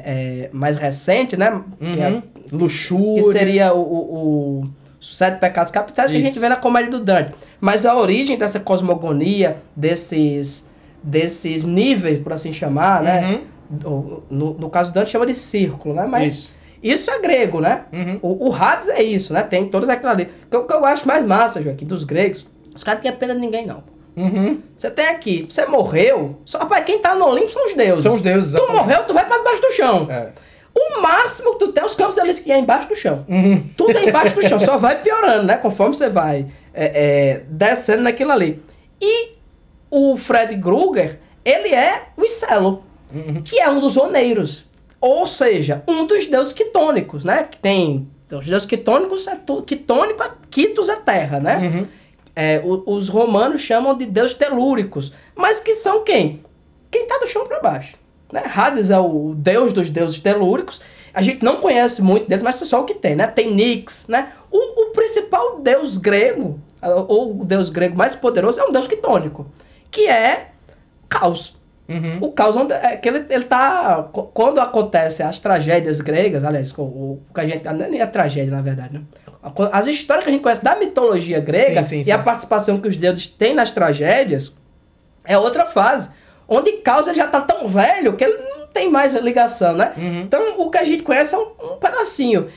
é, mais recente, né? Que, é- Uhum. Luxúria. que seria o, o- o- sete pecados capitais que a Isso. gente vê na comédia do Dante. Mas a origem dessa cosmogonia, desses, desses níveis, por assim chamar, né? O- No, no caso do Dante chama de círculo, né? Mas Isso. isso, é grego, né? Uhum. O, o Hades é isso, né? Tem todas aquelas ali. O que eu- que eu acho mais massa, Joaquim, dos gregos, os caras não tinham pena de ninguém, não. Uhum. Você tem aqui, você morreu, só, rapaz, quem tá no Olimpo são os deuses. São os deuses, Tu exatamente. morreu, tu vai pra debaixo do chão. É. O máximo que tu tem é os campos elíseos que é embaixo do chão. Uhum. Tudo é embaixo do chão, só vai piorando, né? Conforme você vai é, é, descendo naquilo ali. E o Fred Krueger, ele é o Icelo, que é um dos oneiros. Ou seja, um dos deuses quitônicos, né? Que tem. Os deuses quitônicos é tu, quitônico, quitos é terra, né? É, o- os romanos chamam de deuses telúricos. Mas que são quem? Quem tá do chão para baixo. Né? Hades é o deus dos deuses telúricos. A gente não conhece muito deles, mas é só o que tem, né? Tem Nix, né? O, o principal deus grego, ou o deus grego mais poderoso, é um deus quitônico, que é caos. O caos é que ele, ele tá. Quando acontecem as tragédias gregas, aliás, o, o que a gente. é Nem a tragédia, na verdade, né? As histórias que a gente conhece da mitologia grega Sim, sim, e sim. a participação que os deuses têm nas tragédias é outra fase. Onde Caos já tá tão velho que ele não tem mais ligação, né? Uhum. Então o que a gente conhece é um, um pedacinho.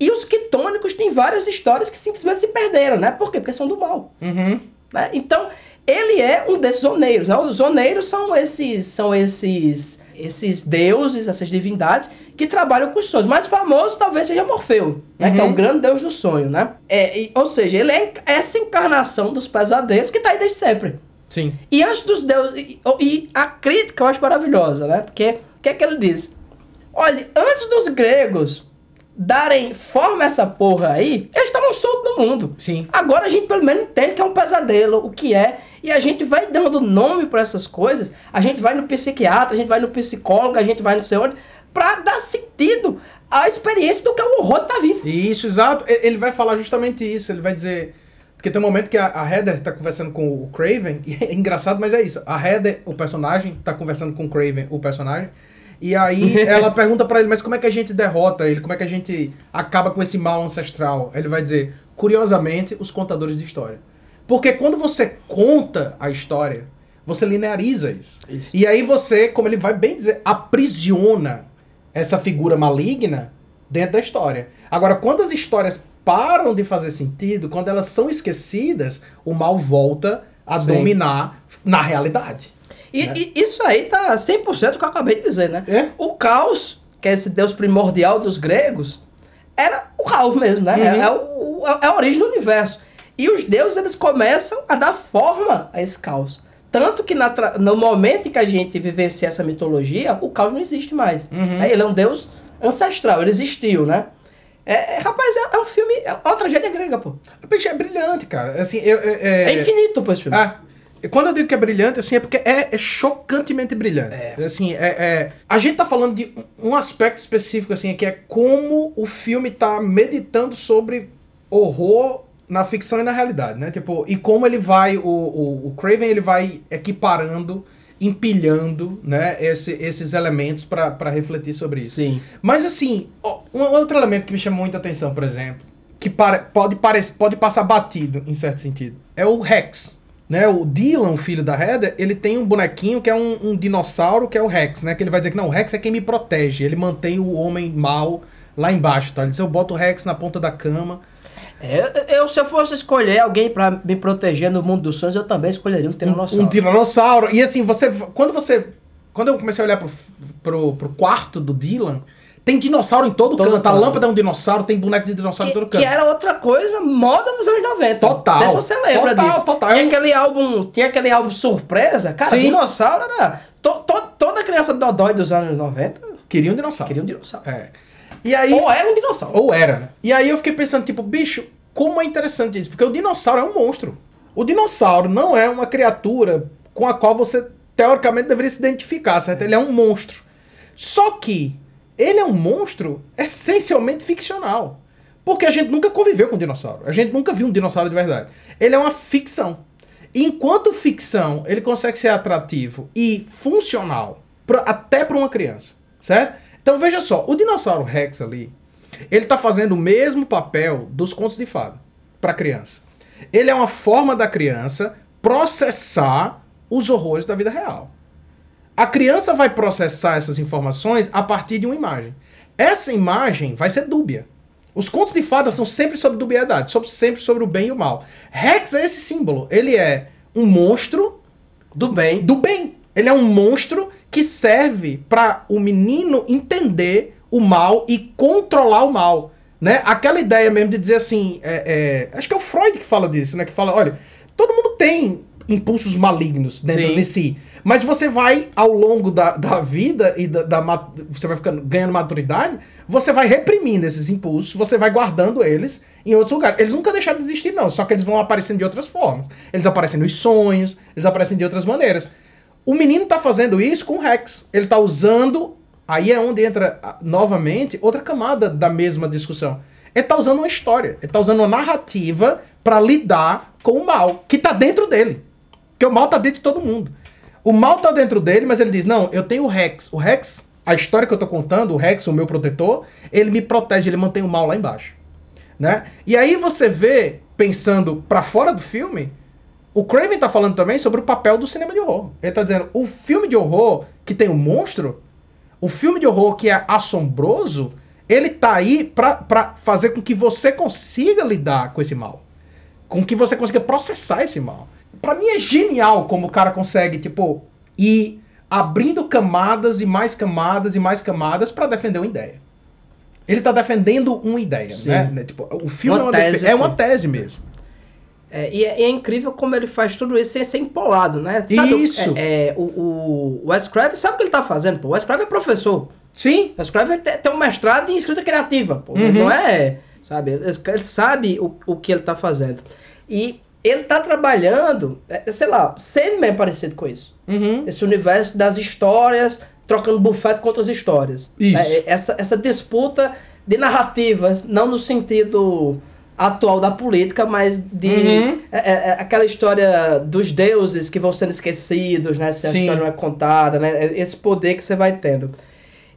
E os quitônicos têm várias histórias que simplesmente se perderam, né? Por quê? Porque são do mal. Uhum. né? Então, ele é um desses oneiros. Né? Os oneiros são esses, são esses, esses deuses, essas divindades que trabalham com os sonhos. Mais famoso talvez seja Morfeu, né? que é o grande deus do sonho. Né? É, e- ou seja, ele é essa encarnação dos pesadelos que está aí desde sempre. Sim. E antes dos deuses. E, e a crítica eu acho maravilhosa, né? Porque o que é que ele diz? Olha, antes dos gregos darem forma a essa porra aí, eles estavam soltos no mundo. Sim. Agora a gente pelo menos entende que é um pesadelo, o que é. E a gente vai dando nome para essas coisas. A gente vai no psiquiatra, a gente vai no psicólogo, a gente vai não sei onde, pra dar sentido à experiência do que o horror tá vivo. Isso, exato. Ele vai falar justamente isso. Ele vai dizer. Porque tem um momento que a, a Heather tá conversando com o Craven, e é engraçado, mas é isso. A Heather, o personagem, tá conversando com o Craven, o personagem. E aí ela pergunta pra ele, mas como é que a gente derrota ele? Como é que a gente acaba com esse mal ancestral? Ele vai dizer, curiosamente, os contadores de história. Porque quando você conta a história, você lineariza isso. Isso. E aí você, como ele vai bem dizer, aprisiona essa figura maligna dentro da história. Agora, quando as histórias param de fazer sentido, quando elas são esquecidas, o mal volta a Sim. dominar na realidade. E, né? e isso aí tá 100% do que eu acabei de dizer, né? É. O caos, que é esse deus primordial dos gregos, era o caos mesmo, né? Uhum. É, é o- é a origem do universo. E os deuses, eles começam a dar forma a esse caos. Tanto que na no momento em que a gente vivencia essa mitologia, o caos não existe mais. Uhum. né? Ele é um deus ancestral, ele existiu, né? É, é- rapaz, é, é um filme, é uma tragédia grega, pô. Bicho, é brilhante, cara. Assim, eu, É, é, infinito, pô, esse filme. Ah, quando eu digo que é brilhante, assim, é porque é, é chocantemente brilhante. Assim, é, é- a gente tá falando de um- aspecto específico, assim, que é como o filme tá meditando sobre horror na ficção e na realidade, né? Tipo, e como ele vai, o, o, o Craven, ele vai equiparando, empilhando, né, esse- esses elementos pra refletir sobre isso. Sim. Mas assim, um outro elemento que me chamou muita atenção, por exemplo, que pare- pode, parec- pode passar batido em certo sentido, é o Rex. Né? O Dylan, o filho da Heather, ele tem um bonequinho que é um, um dinossauro, que é o Rex, né? Que ele vai dizer que não, o Rex é quem me protege, ele mantém o homem mal lá embaixo, tá? Ele diz, eu boto o Rex na ponta da cama. É, eu, se eu fosse escolher alguém pra me proteger no mundo dos sonhos, eu também escolheria um tiranossauro. Um dinossauro. E assim, você. Quando você. Quando eu comecei a olhar pro, pro, pro quarto do Dylan, tem dinossauro em todo, Todo canto. A canto. lâmpada é um dinossauro, tem boneco de dinossauro em Que, todo canto. que era outra coisa, moda dos anos 90. Total. Não sei se você lembra Total, disso. total. Tinha aquele álbum, tinha aquele álbum surpresa. Cara, Sim. dinossauro era. to- to- toda criança dodói dos anos 90 Queria um dinossauro. queria um dinossauro. É. E aí. Ou era um dinossauro. Ou era, né? E aí eu fiquei pensando, tipo, bicho, como é interessante isso? Porque o dinossauro é um monstro. O dinossauro não é uma criatura com a qual você, teoricamente, deveria se identificar, certo? Ele é um monstro. Só que ele é um monstro essencialmente ficcional. Porque a gente nunca conviveu com dinossauro. A gente nunca viu um dinossauro de verdade. Ele é uma ficção. Enquanto ficção, ele consegue ser atrativo e funcional pra- até para uma criança, certo? Então veja só, o dinossauro Rex ali, ele tá fazendo o mesmo papel dos contos de fada para criança. Ele é uma forma da criança processar os horrores da vida real. A criança vai processar essas informações a partir de uma imagem. Essa imagem vai ser dúbia. Os contos de fadas são sempre sobre dubiedade, sobre, sempre sobre o bem e o mal. Rex é esse símbolo. Ele é um monstro Do bem. do bem. Ele é um monstro que serve para o menino entender o mal e controlar o mal. Né? Aquela ideia mesmo de dizer assim. é- é, acho que é o Freud que fala disso, né? Que fala: olha, todo mundo tem impulsos malignos dentro Sim. de si. Mas você vai, ao longo da, da vida e da, da Você vai ficando, ganhando maturidade, você vai reprimindo esses impulsos, você vai guardando eles em outros lugares. Eles nunca deixaram de existir, não. Só que eles vão aparecendo de outras formas. Eles aparecem nos sonhos, eles aparecem de outras maneiras. O menino tá fazendo isso com o Rex. Ele tá usando. Aí é onde entra novamente outra camada da mesma discussão. Ele tá usando uma história, ele tá usando uma narrativa pra lidar com o mal, que tá dentro dele. Porque o mal tá dentro de todo mundo. O mal tá dentro dele, mas ele diz: Não, eu tenho o Rex. O Rex, a história que eu tô contando, o Rex, o meu protetor, ele me protege, ele mantém o mal lá embaixo. Né? E aí você vê, pensando pra fora do filme, o Craven tá falando também sobre o papel do cinema de horror. Ele tá dizendo: o filme de horror que tem o monstro, o filme de horror que é assombroso, ele tá aí pra, pra fazer com que você consiga lidar com esse mal. Com que você consiga processar esse mal. Pra mim é genial como o cara consegue, tipo, ir abrindo camadas e mais camadas e mais camadas pra defender uma ideia. Ele tá defendendo uma ideia, Sim. né? Né, Tipo, o filme Uma é, uma defe- tese, é uma assim. tese mesmo. É, e, é, e é incrível como ele faz tudo isso sem ser empolado, né? Sabe, o- Isso. É, é, o, o Wes Craven sabe o que ele tá fazendo, pô. O Wes Craven é professor. Sim, O Wes Craven tem, tem um mestrado em escrita criativa, pô. Uhum. Ele Não é... Sabe? Ele, ele sabe o, o que ele tá fazendo. E ele tá trabalhando, é, sei lá, Sandman é parecido com isso. Uhum. Esse universo das histórias, trocando bufete com outras histórias. Isso. É, essa, essa disputa de narrativas, não no sentido atual da política, mas de Uhum. é, é, é aquela história dos deuses que vão sendo esquecidos, né? Se a Sim. história não é contada, né? é Esse poder que você vai tendo.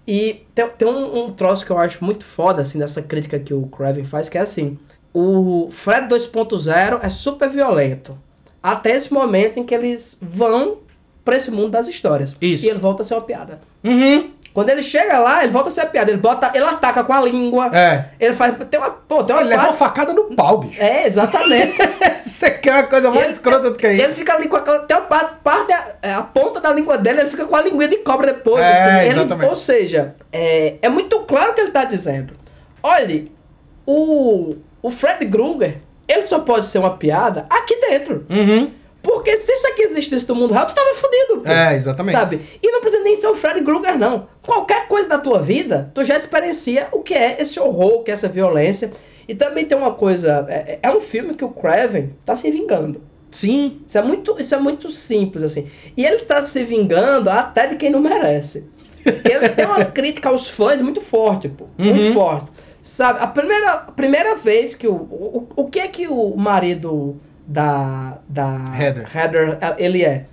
E tem, tem um, um troço que eu acho muito foda, assim, dessa crítica que o Craven faz, que é assim, o Fred 2.0 é super violento. Até esse momento em que eles vão pra esse mundo das histórias. Isso. E ele volta a ser uma piada. Uhum. Quando ele chega lá, ele volta a ser uma piada. Ele bota, ele ataca com a língua. É. Ele faz. Tem uma. Pô, tem uma Ele leva uma facada no pau, bicho. É, exatamente. Você quer uma coisa mais Ele- escrota do que Ele isso? fica ali com aquela. Tem uma parte, parte a, a ponta da língua dele, ele fica com a linguinha de cobra depois. É, assim. Ele- exatamente. ou seja, é, é muito claro o que ele tá dizendo. Olhe, o, o Fred Krueger, ele só pode ser uma piada aqui dentro. Uhum. Porque se isso aqui existisse no mundo real, tu tava fudido. pô. É, exatamente. Sabe? E não precisa nem ser o Fred Krueger, não. Qualquer coisa da tua vida, tu já experiencia o que é esse horror, o que é essa violência. E também tem uma coisa. É, é um filme que o Craven tá se vingando. Sim. Isso é, muito, isso é muito simples, assim. E ele tá se vingando até de quem não merece. Ele tem uma crítica aos fãs muito forte, pô. Muito forte. Sabe, a primeira, a primeira vez que o, o. O que é que o marido da. da Heather. Heather, ele é?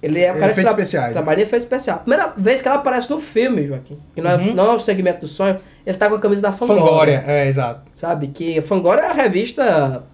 Ele é o cara Efeitos que tra- especiais, trabalha em efeitos especiais. Primeira vez que ela aparece no filme, Joaquim. Que não é, Uhum. não é o segmento do sonho. Ele tá com a camisa da Fangoria. Fangoria, é, exato. Sabe? Que Fangoria é a revista.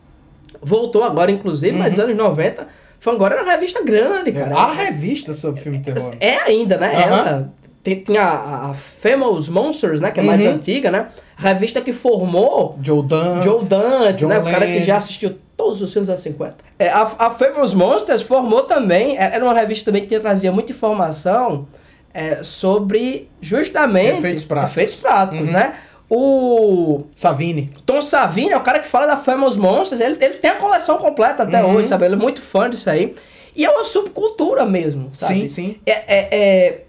Voltou agora, inclusive, mas Uhum. anos 90. Fangoria era uma revista grande, cara. A revista sobre filme de terror. É ainda, né? Aham. Ela tem, tinha a, a Famous Monsters, né? Que é mais Uhum. antiga, né? A revista que formou Joe Dante. Joe Dante, John né? O cara que já assistiu todos os filmes dos anos 50. É, a, a Famous Monsters formou também, é- era uma revista também que trazia muita informação é, sobre justamente Efeitos práticos. efeitos práticos, Uhum. né? O Savini. Tom Savini é o cara que fala da Famous Monsters, ele, ele tem a coleção completa até Uhum. hoje, sabe? Ele é muito fã disso aí. E é uma subcultura mesmo, sabe? Sim, sim. É, é- é-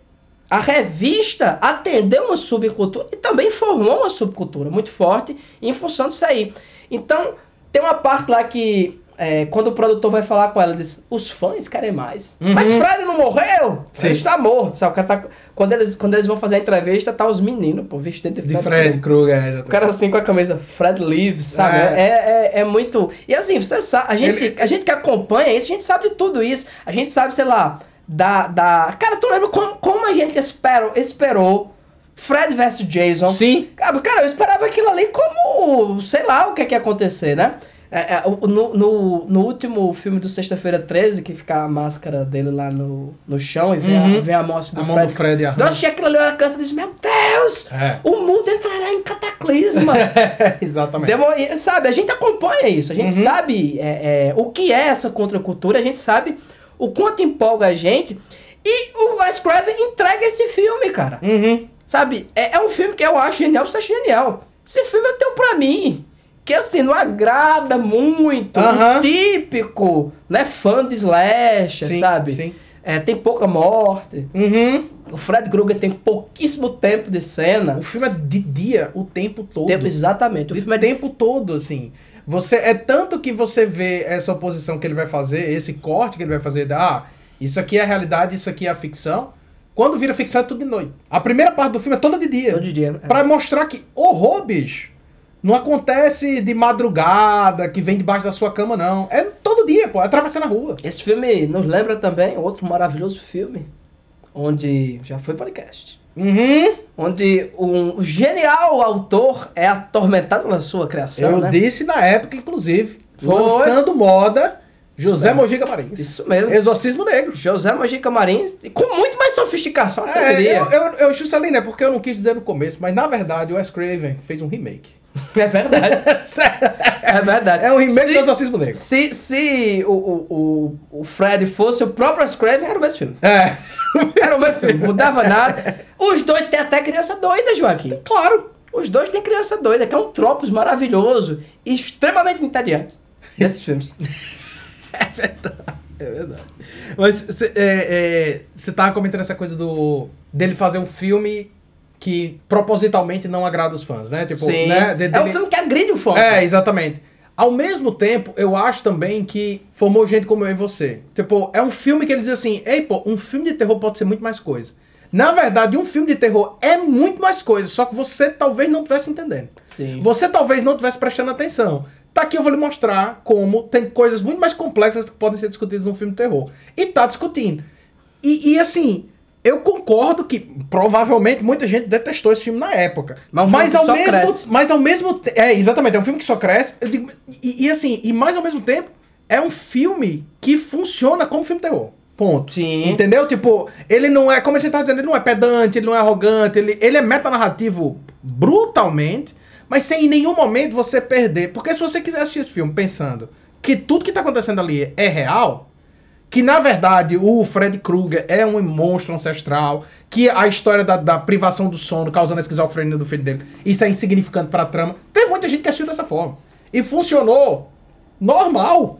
a revista atendeu uma subcultura e também formou uma subcultura muito forte em função disso aí. Então, tem uma parte lá que, é, quando o produtor vai falar com ela, diz: os fãs querem mais. Mas Fred não morreu? Uhum. Sim. Ele está morto, sabe? O cara tá- quando, eles, quando eles vão fazer a entrevista, tá os meninos, pô, vestidos De Fred Krueger, é, o exatamente. cara assim com a camisa Fred Lives, sabe? É. É, é, é muito. E assim, você sabe, a gente, Ele- a gente que acompanha isso, a gente sabe de tudo isso. A gente sabe, sei lá, da. da... Cara, tu lembra como, como a gente esperou, esperou Fred vs Jason? Sim. Cara, eu esperava aquilo ali como. sei lá o que, que ia acontecer, né? É, é, no, no, no último filme do Sexta-feira 13, que fica a máscara dele lá no, no chão e vem, a, Uhum. vem a mostra do A mão Fred. do Fred e a Nós achei aquilo ali, eu alcança e disse: Meu Deus! É. O mundo entrará em cataclisma. Exatamente. Demo- sabe, a gente acompanha isso, a gente Uhum. sabe é, é, o que é essa contracultura, a gente sabe o quanto empolga a gente. E o Wes Craven entrega esse filme, cara. Uhum. Sabe, é, é um filme que eu acho genial, você acha genial. Esse filme eu tenho pra mim. que assim, não agrada muito. O típico, né? Fã de slash, Sim, sabe? sim. É, tem pouca morte. Uhum. O Fred Krueger tem pouquíssimo tempo de cena. O filme é de dia o tempo todo. Tempo, exatamente. O filme é de tempo todo, assim. Você é tanto que você vê essa oposição que ele vai fazer, esse corte que ele vai fazer, da, ah, isso aqui é a realidade, isso aqui é a ficção. Quando vira ficção é tudo de noite. A primeira parte do filme é toda de dia. Todo dia, é. Pra mostrar que horror, bicho. Não acontece de madrugada, que vem debaixo da sua cama, não. É todo dia, pô. Atravessando a rua. Esse filme nos lembra também outro maravilhoso filme, onde já foi podcast. Uhum. Onde um genial autor é atormentado pela sua criação, Eu né? disse na época, inclusive, Foi. lançando moda, José mesmo. Mojica Marins. Isso mesmo. Exorcismo Negro. José Mojica Marins, com muito mais sofisticação, eu É, diria. eu, eu, eu né? Porque eu não quis dizer no começo, mas na verdade o Wes Craven fez um remake. É verdade. É verdade. É um remake Se- do Exorcismo Negro. Se, se o, o, o, o Fred fosse o próprio Scraven, era o mesmo filme. É. Era o mesmo filme, mudava nada. Os dois têm até criança doida, Joaquim. claro. Os dois têm criança doida, que é um tropos maravilhoso e extremamente entediante desses filmes. É verdade. Mas você é, é, tava comentando essa coisa do dele fazer um filme que propositalmente não agrada os fãs, né? Tipo, Sim. né? de- É um filme que agride o fã. É, exatamente. Ao mesmo tempo, eu acho também que formou gente como eu e você. Tipo, é um filme que ele diz assim: ei, pô, um filme de terror pode ser muito mais coisa. Na verdade, um filme de terror é muito mais coisa, só que você talvez não estivesse entendendo. Sim. Você talvez não estivesse prestando atenção. Tá aqui, eu vou lhe mostrar como tem coisas muito mais complexas que podem ser discutidas num filme de terror. E tá discutindo. E, e, assim, eu concordo que provavelmente muita gente detestou esse filme na época. Mas é que ao só mesmo cresce. mas ao mesmo. É, exatamente, é um filme que só cresce. Digo, e, e assim, e mais ao mesmo tempo, é um filme que funciona como filme de terror. Ponto. Sim. Entendeu? Tipo, ele não é, como a gente tá dizendo, ele não é pedante, ele não é arrogante, ele, ele é metanarrativo brutalmente, mas sem em nenhum momento você perder. Porque se você quiser assistir esse filme pensando que tudo que tá acontecendo ali é real, que na verdade o Fred Krueger é um monstro ancestral, que a história da, da privação do sono causando a esquizofrenia do filho dele, isso é insignificante pra trama. Tem muita gente que assistiu dessa forma. E funcionou normal.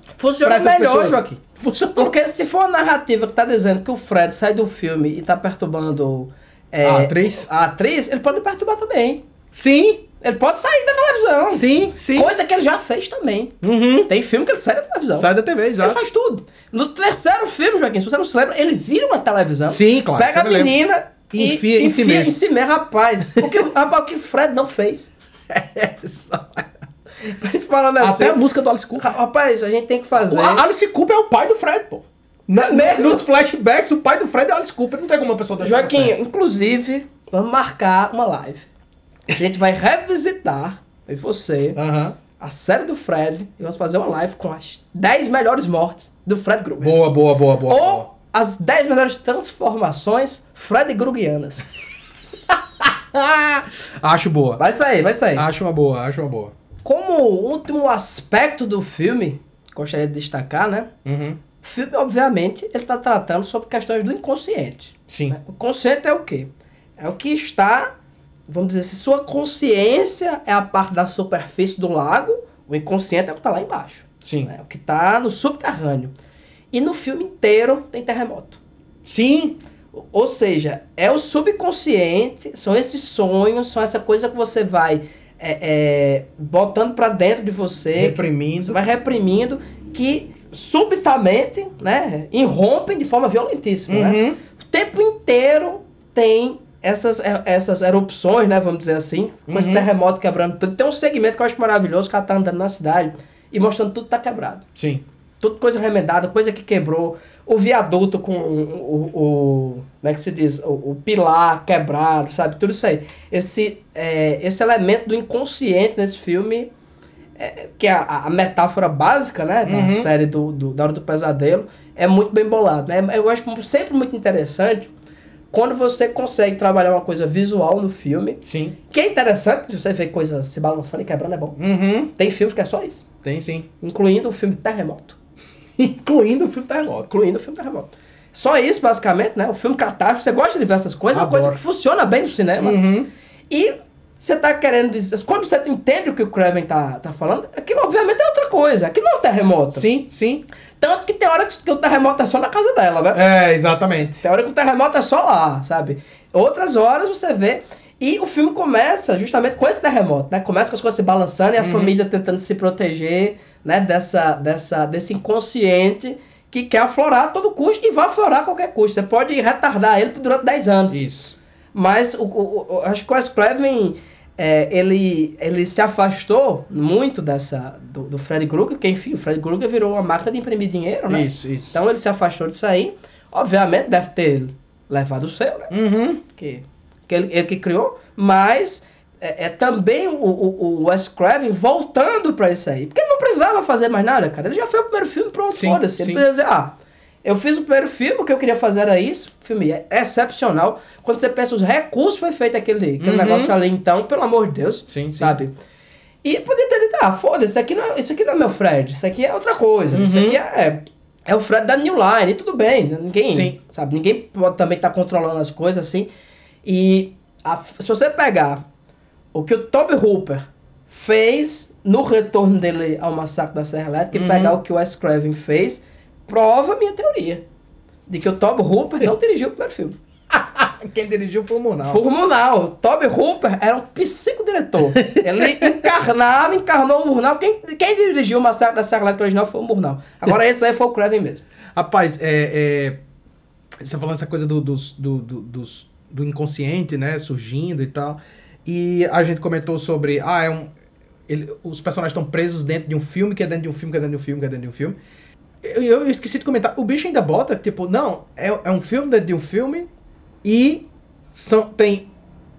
Essas melhor, pessoas. Joaquim. Funcionou. Porque se for a narrativa que tá dizendo que o Fred sai do filme e tá perturbando é, A atriz? a atriz, ele pode perturbar também. Sim, Ele pode sair da televisão. sim, sim. Coisa que ele já fez também. Uhum. Tem filme que ele sai da televisão. Sai da TV, Ele exato. faz tudo. No terceiro filme, Joaquim, se você não se lembra, ele vira uma televisão. Sim, claro, Pega a lembro. menina E enfia em si mesmo. em si mesmo, rapaz. Porque rapaz, o que o Fred não fez. É só. Falando assim. Até a música do Alice Cooper. Rapaz, a gente tem que fazer. O Alice Cooper é o pai do Fred, pô. Na, mesmo? Nos flashbacks, o pai do Fred é o Alice Cooper. Não tem como uma pessoa dessa Joaquim, inclusive, vamos marcar uma live. A gente vai revisitar, e você, Aham. a série do Fred e vamos fazer uma live com as 10 melhores mortes do Fred Krueger. Boa, boa, boa, boa. boa. Ou as 10 melhores transformações Fred Kruegianas. Acho boa. Vai sair, vai sair. Acho uma boa, acho uma boa. Como último aspecto do filme, gostaria de destacar, né? Uhum. O filme, obviamente, ele está tratando sobre questões do inconsciente. Sim. né? O consciente é o quê? É o que está, vamos dizer assim, sua consciência é a parte da superfície do lago, o inconsciente é o que está lá embaixo. Sim. né? O que está no subterrâneo. E no filme inteiro tem terremoto. Sim. Ou seja, é o subconsciente, são esses sonhos, são essa coisa que você vai é, é, botando pra dentro de você, Reprimindo. você vai reprimindo, que subitamente, né, irrompem de forma violentíssima, né? Uhum. O tempo inteiro tem essas, é, essas erupções, né, vamos dizer assim, com esse Uhum. terremoto quebrando tudo. Tem um segmento que eu acho maravilhoso, que ela tá andando na cidade e mostrando tudo tá quebrado Sim. tudo coisa remendada, coisa que quebrou, o viaduto com o, o, o como é que se diz, o, o pilar quebrado, sabe, tudo isso aí. Esse, é, esse elemento do inconsciente nesse filme, é, que é a, a metáfora básica, né, da Uhum. série do, do, da Hora do Pesadelo, é muito bem bolado, né, eu acho sempre muito interessante quando você consegue trabalhar uma coisa visual no filme, Sim. que é interessante, você ver coisas se balançando e quebrando, é bom. Uhum. Tem filmes que é só isso, Tem sim. incluindo o filme Terremoto. Incluindo o filme Terremoto. incluindo o filme Terremoto. Só isso, basicamente, né? O filme catástrofe, você gosta de ver essas coisas, é uma Adoro. coisa que funciona bem no cinema. Uhum. E você tá querendo dizer. Quando você entende o que o Craven tá, tá falando, aquilo obviamente é outra coisa. Aquilo não é um terremoto. Sim, sim. Tanto que tem hora que, o terremoto é só na casa dela, né? É, exatamente. Tem hora que o terremoto é só lá, sabe? Outras horas você vê. E o filme começa justamente com esse terremoto, né? Começa com as coisas se balançando e a família tentando se proteger, né? Dessa, dessa, desse inconsciente que quer aflorar a todo custo e vai aflorar a qualquer custo. Você pode retardar ele durante 10 anos. Isso. Mas o, o, o- acho que o Wes Craven, é, ele, ele se afastou muito dessa do, do Fred Krueger, porque enfim, o Fred Krueger virou uma máquina de imprimir dinheiro, né? Isso, isso. Então ele se afastou disso aí. Obviamente deve ter levado o seu, né? Uhum. Que, que ele, ele que criou, mas é, é também o, o, o Wes Craven voltando pra isso aí. Porque ele não precisava fazer mais nada, cara. Ele já fez o primeiro filme, pronto, foda-se. Ele precisa dizer, ah, eu fiz o primeiro filme, o que eu queria fazer era isso. Filme é excepcional. Quando você pensa os recursos foi feito aquele, aquele Uhum. negócio ali, então, pelo amor de Deus. Sim, sim. Sabe? E podia ter dito, ah, foda-se, isso aqui, não é, isso aqui não é meu Fred, isso aqui é outra coisa. Isso Uhum. aqui é, é o Fred da New Line, e tudo bem. Ninguém, Sim. sabe? Ninguém pode também estar controlando as coisas assim. E a- se você pegar o que o Toby Hooper fez no retorno dele ao Massacre da Serra Elétrica Uhum. e pegar o que o Wes Craven fez, prova a minha teoria. De que o Toby Hooper não dirigiu o primeiro filme. Quem dirigiu foi o Munal. Foi o Murnau. Toby Hooper era um psicodiretor. Ele encarnava, encarnou o Murnau. Quem, quem dirigiu o Massacre da Serra Elétrica original foi o Murnau. Agora esse aí foi o Craven mesmo. Rapaz, é, é, você falando essa coisa do, do, do, dos- do inconsciente, né, surgindo e tal. E a gente comentou sobre, ah, é um, ele- os personagens estão presos dentro de um filme, que é dentro de um filme, que é dentro de um filme, que é dentro de um filme. Eu, eu esqueci de comentar, o bicho ainda bota, tipo, não, é, é um filme dentro de um filme e são, tem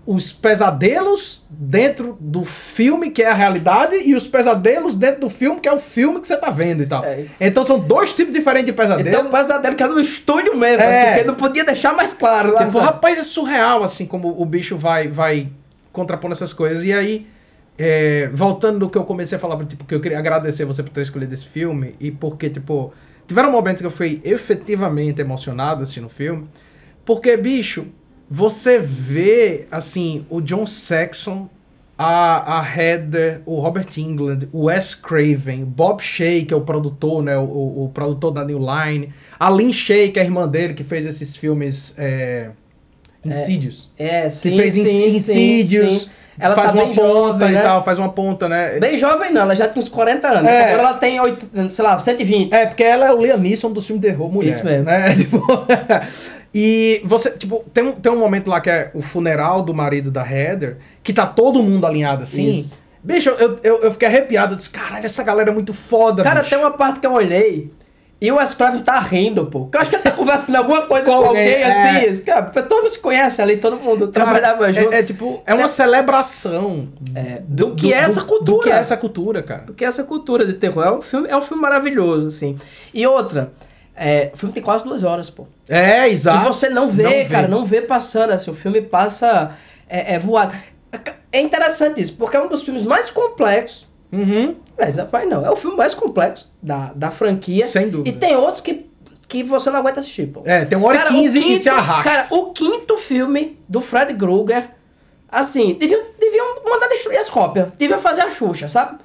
os pesadelos dentro do filme, que é a realidade, e os pesadelos dentro do filme, que é o filme que você tá vendo e tal. É. Então são dois tipos diferentes de pesadelo. Então pesadelo que era no estúdio mesmo, É. assim, porque não podia deixar mais claro. lá, Tipo, sabe? rapaz, é surreal, assim, como o bicho vai, vai contrapondo essas coisas. E aí, é, voltando do que eu comecei a falar, tipo, que eu queria agradecer você por ter escolhido esse filme, e porque, tipo, tiveram momentos que eu fui efetivamente emocionado assistindo o filme, porque, bicho, você vê, assim, o John Saxon, a, a Heather, o Robert England, o Wes Craven, Bob Shea, que é o produtor, né, o, o, o produtor da New Line, a Lynn Shea, que é a irmã dele, que fez esses filmes é, Insidious. É, que sim, fez sim, sim, sim. Ela faz tá uma ponta jovem, e né? tal, faz uma ponta, né? Bem jovem não, ela já tem uns 40 anos. É. Agora ela tem, 8, sei lá, 120. É, porque ela é o Liam Neeson do filme de terror mulher. Isso mesmo. Né? Tipo, e você, tipo, tem um, tem um momento lá que é o funeral do marido da Heather, que tá todo mundo alinhado assim. Isso. Bicho, eu, eu, eu fiquei arrepiado. Eu disse, caralho, essa galera é muito foda, Cara, bicho. tem uma parte que eu olhei e o Wes Craven tá rindo, pô. Eu acho que ele tá conversando alguma coisa Com com, alguém, alguém, é. assim. Cara, todo mundo se conhece ali, todo mundo trabalhava é- junto. É, tipo, é uma celebração É, do que é essa Do cultura. que é essa cultura, cara. Porque essa cultura de terror é um filme, é um filme maravilhoso, assim. E outra, é, o filme tem quase duas horas, pô. É, exato. E você não vê, cara, não vê passando, assim, o filme passa é, é voado. É interessante isso, porque é um dos filmes mais complexos. Uhum. Aliás, não é não, é o filme mais complexo da, da franquia. Sem dúvida. E tem outros que, que você não aguenta assistir, pô. É, tem uma hora e Cara, o 15 e se arrasta. Cara, o quinto filme do Fred Krueger, assim, deviam, deviam mandar destruir as cópias. Deviam fazer a Xuxa, sabe?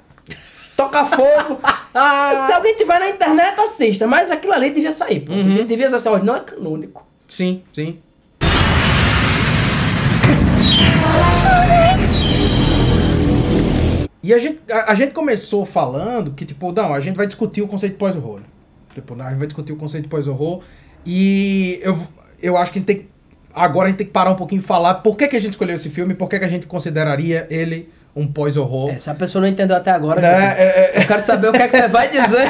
Tocar fogo. Se alguém tiver na internet, assista. Mas aquilo ali devia sair, pô. Uhum. Devia, devia ser assim, não é canônico. Sim, sim. E a gente, a, a gente começou falando que, tipo, não, a gente vai discutir o conceito de pós-horror. Tipo, a gente vai discutir o conceito de pós-horror. E eu, eu acho que a gente tem Agora a gente tem que parar um pouquinho e falar por que, que a gente escolheu esse filme, por que, que a gente consideraria ele um pós-horror. É, se a pessoa não entendeu até agora, Né? cara, É, é, eu quero saber o que é que você vai dizer.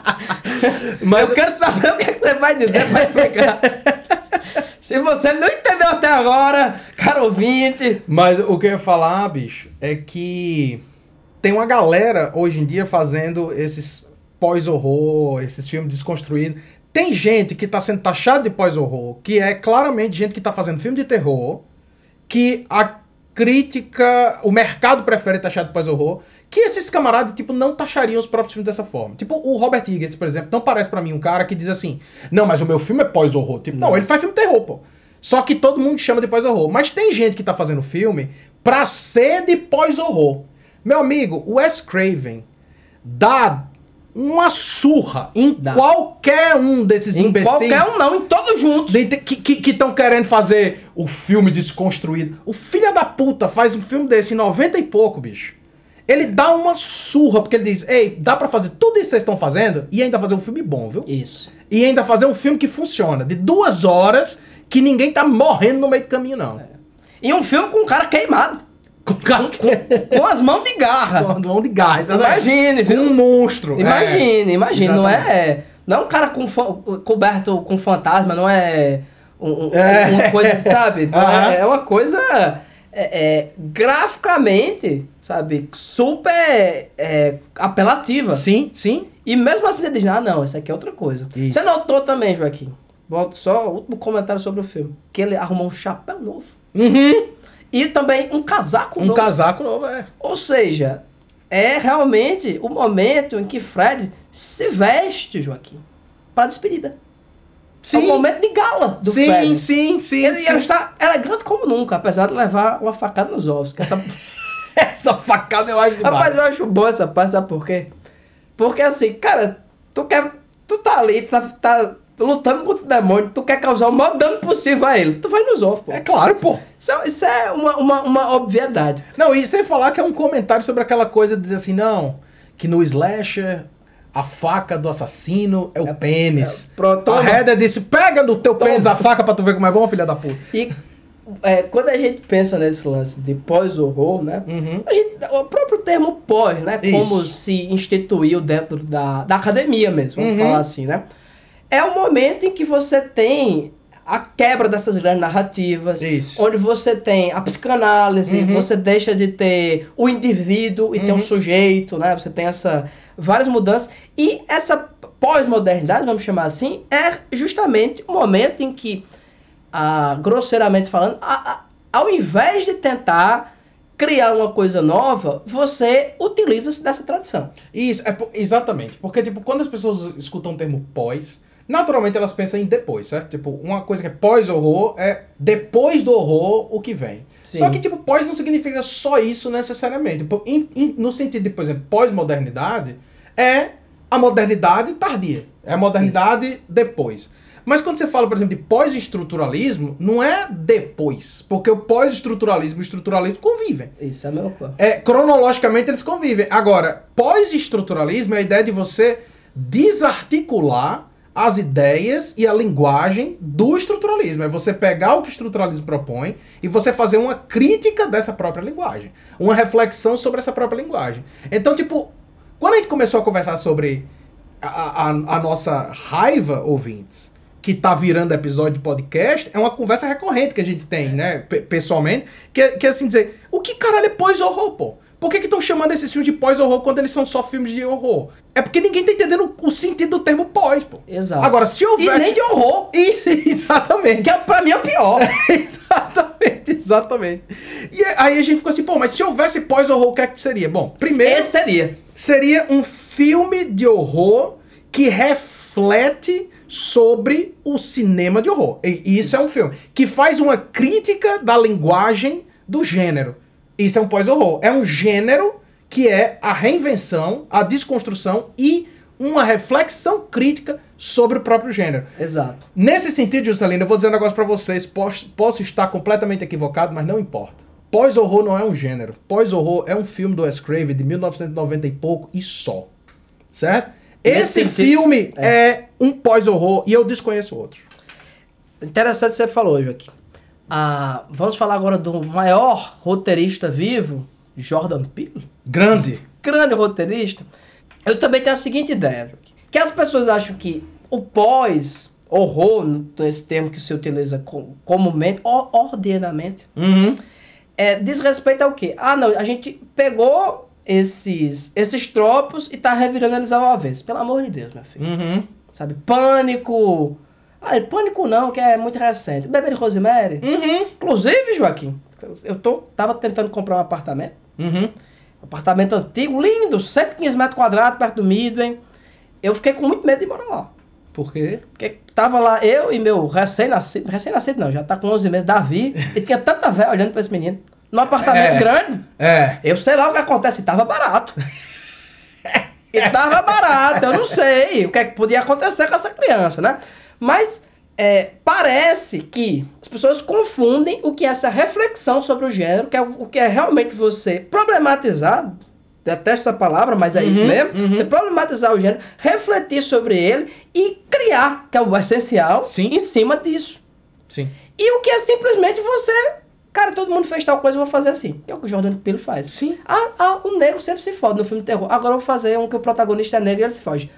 Mas- eu quero saber o que é que você vai dizer pra explicar. Se você não entendeu até agora, cara ouvinte, Mas o que eu ia falar, bicho, é que tem uma galera hoje em dia fazendo esses pós-horror, esses filmes desconstruídos. Tem gente que tá sendo taxado de pós-horror, que é claramente gente que tá fazendo filme de terror, que a crítica, o mercado prefere taxar de pós-horror, que esses camaradas, tipo, não taxariam os próprios filmes dessa forma. Tipo, o Robert Eggers, por exemplo, não parece pra mim um cara que diz assim, não, mas o meu filme é pós-horror. Tipo, não, ele faz filme terror, pô. Só que todo mundo chama de pós-horror. Mas tem gente que tá fazendo filme pra ser de pós-horror. Meu amigo, o Wes Craven dá uma surra em Dá. qualquer um desses Em imbecis. qualquer um não, em todos juntos. de- Que estão querendo fazer o filme desconstruído. O filho da puta faz um filme desse em 90 e pouco, bicho. Ele dá uma surra, porque ele diz: Ei, dá pra fazer tudo isso que vocês estão fazendo e ainda fazer um filme bom, viu? Isso. E ainda fazer um filme que funciona. De duas horas que ninguém tá morrendo no meio do caminho, não. E um filme com um cara queimado. Com cara que Com as mãos de garra. com mão de gás. exatamente. Imagine, Com viu? um monstro. Imagine, É. imagine. Não é, não é um cara com coberto com fantasma, não é, um- um- É. uma coisa, sabe? É, é uma coisa é, é, graficamente, sabe? Super é, apelativa. Sim, sim. E mesmo assim você diz, ah não, isso aqui é outra coisa. Isso. Você notou também, Joaquim, volto só, o último comentário sobre o filme, que ele arrumou um chapéu novo. Uhum. E também um casaco Um novo. casaco novo, é. Ou seja, é realmente o momento em que Fred se veste, Joaquim, para a despedida. É o momento de gala do sim, Fred. sim, sim, Ele, sim. ele está elegante como nunca, apesar de levar uma facada nos ovos. essa... Essa facada eu acho demais. Rapaz, eu acho boa essa parte, sabe por quê? Porque assim, cara, tu quer. Tu tá ali, tu tá, tá lutando contra o demônio, tu quer causar o maior dano possível a ele. Tu vai nos ovos, pô. É claro, pô. Isso é, isso é uma, uma, uma obviedade. Não, e sem falar que é um comentário sobre aquela coisa de dizer assim, não, que no slasher a faca do assassino é o pênis. é, pronto, a. Heather disse, pega no teu Toma. pênis a faca pra tu ver como é bom, filha da puta. E é, quando a gente pensa nesse lance de pós-horror, né? Uhum. Gente, o próprio termo pós, né? Isso. Como se instituiu dentro da, da academia mesmo, vamos Uhum. falar assim, né? É o momento em que você tem a quebra dessas grandes narrativas, Isso. onde você tem a psicanálise, Uhum. você deixa de ter o indivíduo e ter um sujeito, né? Você tem essa várias mudanças e essa pós-modernidade, vamos chamar assim, é justamente o momento em que ah, grosseiramente falando, a- a- ao invés de tentar criar uma coisa nova, você utiliza-se dessa tradição. Isso, é exatamente. Porque, tipo, quando as pessoas escutam o termo pós, naturalmente elas pensam em depois, certo? Tipo, uma coisa que é pós-horror é depois do horror o que vem. Sim. Só que, tipo, pós não significa só isso necessariamente. Por- em- em- no sentido de, por exemplo, pós-modernidade, é a modernidade tardia. É a modernidade depois. Mas quando você fala, por exemplo, de pós-estruturalismo, não é depois. Porque o pós-estruturalismo e o estruturalismo convivem. Isso é a mesma coisa. É, cronologicamente eles convivem. Agora, pós-estruturalismo é a ideia de você desarticular as ideias e a linguagem do estruturalismo. É você pegar o que o estruturalismo propõe e você fazer uma crítica dessa própria linguagem. Uma reflexão sobre essa própria linguagem. Então, tipo, quando a gente começou a conversar sobre a, a, a nossa raiva, ouvintes, que tá virando episódio de podcast, é uma conversa recorrente que a gente tem, né, pe- pessoalmente, que, é- que é assim dizer, o que caralho é pós-horror, pô? Por que estão chamando esses filmes de pós-horror quando eles são só filmes de horror? É porque ninguém tá entendendo o sentido do termo pós, pô. Exato. Agora, se E houvesse... nem de horror, Isso, exatamente. que é, pra mim é o pior. exatamente, exatamente. E aí a gente ficou assim, pô, mas se houvesse pós-horror, o que é que seria? Bom, primeiro Esse seria. seria um filme de horror que reflete sobre o cinema de horror. E isso, é um filme que faz uma crítica da linguagem do gênero. Isso é um pós-horror. É um gênero que é a reinvenção, a desconstrução e uma reflexão crítica sobre o próprio gênero. Exato. Nesse sentido, Juscelino, eu vou dizer um negócio pra vocês. Posso, posso estar completamente equivocado, mas não importa. Pós-horror não é um gênero. Pós-horror é um filme do Wes Craven de 1990 e pouco e só. Certo? Esse sentido, filme é. um pós-horror e eu desconheço outros. Interessante você falou, Joaquim. Ah, vamos falar agora do maior roteirista vivo, Jordan Peele. Grande. grande roteirista, eu também tenho a seguinte ideia, que as pessoas acham que o pós-horror, esse termo que se utiliza com- comumente, or- ordenamente, Uhum. é, diz respeito ao quê? Ah, não, a gente pegou esses, esses tropos e tá revirando eles ao avesso. Pelo amor de Deus, meu filho. Uhum. Sabe? Pânico. Ah, pânico não, que é muito recente. Bebê de Rosemary. Uhum. Inclusive, Joaquim, eu tô, tava tentando comprar um apartamento. Uhum. Apartamento antigo, lindo, 115 metros quadrados, perto do Midway. Eu fiquei com muito medo de morar lá. Por quê? Porque tava lá eu e meu recém-nascido, recém-nascido não, já tá com 11 meses, Davi, e tinha tanta velha olhando pra esse menino. num apartamento É. grande. É. Eu sei lá o que acontece, tava barato. e tava barato, eu não sei o que, é que podia acontecer com essa criança, né? Mas é, parece que as pessoas confundem o que é essa reflexão sobre o gênero, que é o que é realmente você problematizar, detesto essa palavra, mas é Uhum, isso mesmo, você problematizar o gênero, refletir sobre ele e criar, que é o essencial, Sim. em cima disso. Sim. E o que é simplesmente você. Cara, todo mundo fez tal coisa, eu vou fazer assim. Que é o que o Jordan Peele faz. Sim. Ah, ah, o negro sempre se fode no filme de terror. Agora eu vou fazer um que o protagonista é negro e ele se foge.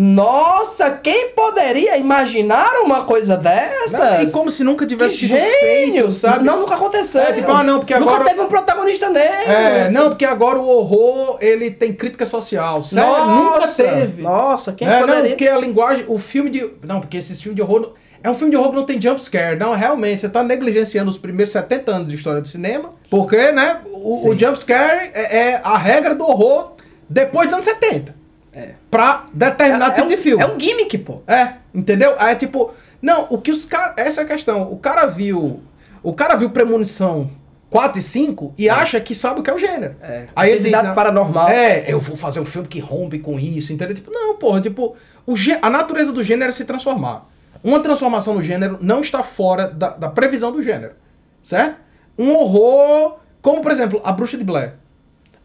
Nossa, quem poderia imaginar uma coisa dessa? Não, e como se nunca tivesse que sido gênio, feito, sabe? Não, nunca aconteceu. É, tipo, ah, não, porque nunca agora- teve um protagonista negro. É, não, porque agora o horror, ele tem crítica social. Sério, nunca Nossa, teve. Nossa, quem é, não, poderia? porque a linguagem, o filme de. Não, porque esses filmes de horror. É um filme de horror que não tem jump scare. Não, realmente, você tá negligenciando os primeiros 70 anos de história do cinema. Porque, né, o, o Sim. jump scare é, é a regra do horror depois dos anos 70. É. Pra determinado é, tipo um, de filme. é um gimmick, pô. É, entendeu? Aí é tipo, não, o que os caras. Essa é a questão. O cara viu. O cara viu Premonição 4 e 5 e acha que sabe o que é o gênero. É. Aí ele diz, Atividade não, paranormal. É, eu vou fazer um filme que rompe com isso, entendeu? Tipo, não, porra, tipo, o gê- a natureza do gênero é se transformar. Uma transformação no gênero não está fora da, da previsão do gênero. Certo? Um horror, como por exemplo, a Bruxa de Blair.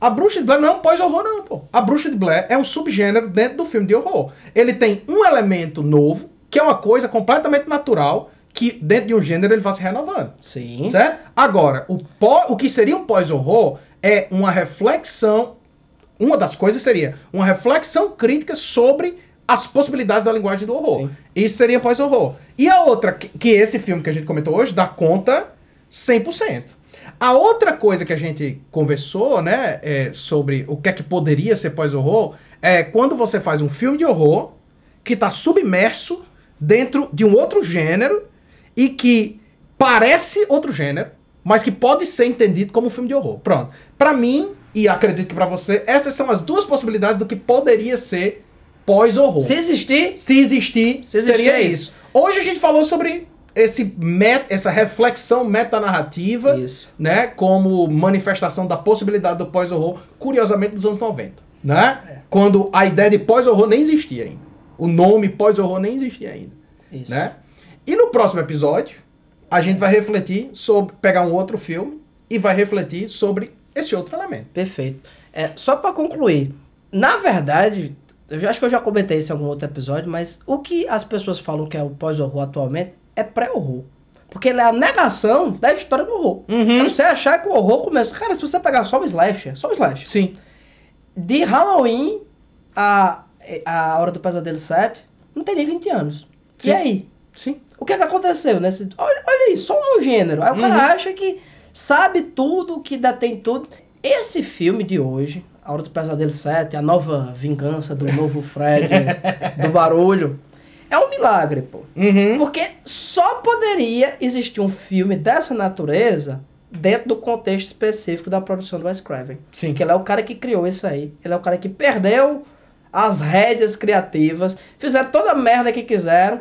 A Bruxa de Blair não é um pós-horror, não, pô. A Bruxa de Blair é um subgênero dentro do filme de horror. Ele tem um elemento novo, que é uma coisa completamente natural, que dentro de um gênero ele vai se renovando. Sim. Certo? Agora, o, pó, o que seria um pós-horror é uma reflexão. Uma das coisas seria uma reflexão crítica sobre as possibilidades da linguagem do horror. Sim. Isso seria pós-horror. E a outra, que, que esse filme que a gente comentou hoje dá conta 100%. A outra coisa que a gente conversou, né, é, sobre o que é que poderia ser pós-horror, é quando você faz um filme de horror que está submerso dentro de um outro gênero e que parece outro gênero, mas que pode ser entendido como um filme de horror. Pronto. Pra mim, e acredito que pra você, essas são as duas possibilidades do que poderia ser pós-horror. Se existir, Se existir, Se existir, seria é isso. isso. Hoje a gente falou sobre esse met, essa reflexão metanarrativa, Isso. né, como manifestação da possibilidade do pós-horror, curiosamente dos anos 90, né? É. Quando a ideia de pós-horror nem existia ainda. O nome pós-horror nem existia ainda, Isso. né? E no próximo episódio, a gente vai refletir sobre pegar um outro filme e vai refletir sobre esse outro elemento. Perfeito. É, só pra concluir, na verdade, eu já- acho que eu já comentei isso em algum outro episódio, mas o que as pessoas falam que é o pós-horror atualmente é pré-horror. Porque ele é a negação da história do horror. Uhum. É você achar que o horror começa. Cara, se você pegar só o slasher, só o slasher, Sim. de Halloween a, a Hora do Pesadelo 7, não tem nem 20 anos. Sim. E aí? Sim. O que é que aconteceu nesse. Olha, olha aí, só no gênero. Aí o Uhum. cara acha que sabe tudo, que detém tudo. Esse filme de hoje, A Hora do Pesadelo 7, a nova vingança do novo Fred, do barulho, é um milagre, pô. Uhum. Porque só poderia existir um filme dessa natureza dentro do contexto específico da produção do Wes Craven. Sim. Porque ele é o cara que criou isso aí. Ele é o cara que perdeu as rédeas criativas, fizeram toda a merda que quiseram.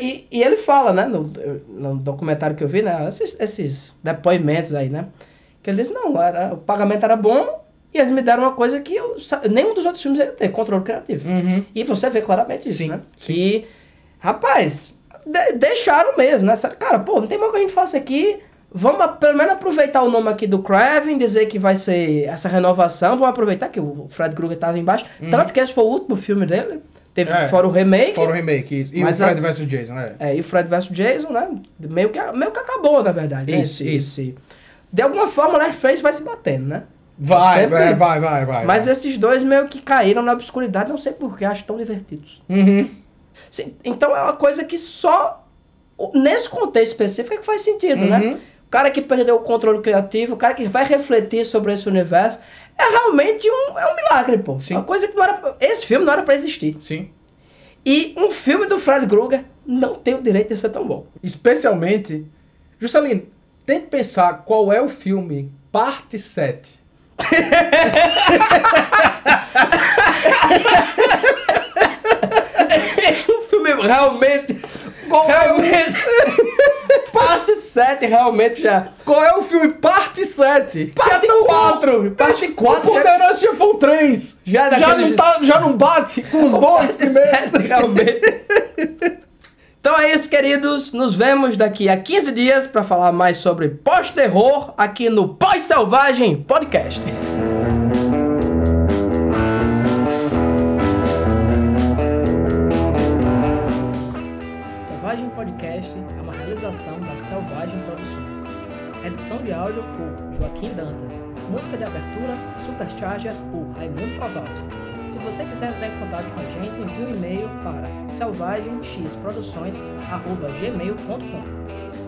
E, e ele fala, né, no, no documentário que eu vi, né, esses, esses depoimentos aí, né, que ele diz, não, era, o pagamento era bom e eles me deram uma coisa que eu, nenhum dos outros filmes ia ter, controle criativo. Uhum. E você vê claramente isso, Sim, né? sim. Que, rapaz, de- deixaram mesmo, né? Cara, pô, não tem mais o que a gente faça aqui. Vamos pelo menos aproveitar o nome aqui do Craven, dizer que vai ser essa renovação. Vamos aproveitar que o Fred Krueger tava embaixo. Tanto que esse foi o último filme dele. Teve Uhum. É. fora o remake. Fora o remake. isso. E o Fred as- vs Jason, é. É, e o Fred vs Jason, né? Meio que, meio que acabou, na verdade. né? Isso, Esse- isso. De alguma forma, o Netflix vai se batendo, né? Vai, Sempre- vai, vai, vai, vai. Mas vai. esses dois meio que caíram na obscuridade, não sei porquê, acho tão divertidos. Uhum. Então é uma coisa que só nesse contexto específico é que faz sentido, né? Uhum. O cara que perdeu o controle criativo, o cara que vai refletir sobre esse universo, é realmente um, é um milagre, pô. Sim. Uma coisa que não era. Esse filme não era pra existir. Sim. E um filme do Fred Krueger não tem o direito de ser tão bom. Especialmente. Juscelino, tente pensar qual é o filme parte 7. realmente. Qual é o- realmente. parte 7 7 realmente já. Qual é o filme? Parte 7. Parte 4! Parte O 4 já, Poderoso Chefão 3. já Já não, tá, já não bate com os dois primeiro. Sete, realmente. Então é isso, queridos. Nos vemos daqui a 15 dias para falar mais sobre pós-terror aqui no Pós-Selvagem Podcast. De áudio por Joaquim Dantas. Música de abertura Supercharger por Raimundo Kowalski. Se você quiser entrar em contato com a gente, envie um e-mail para selvagemxproduções.gmail.com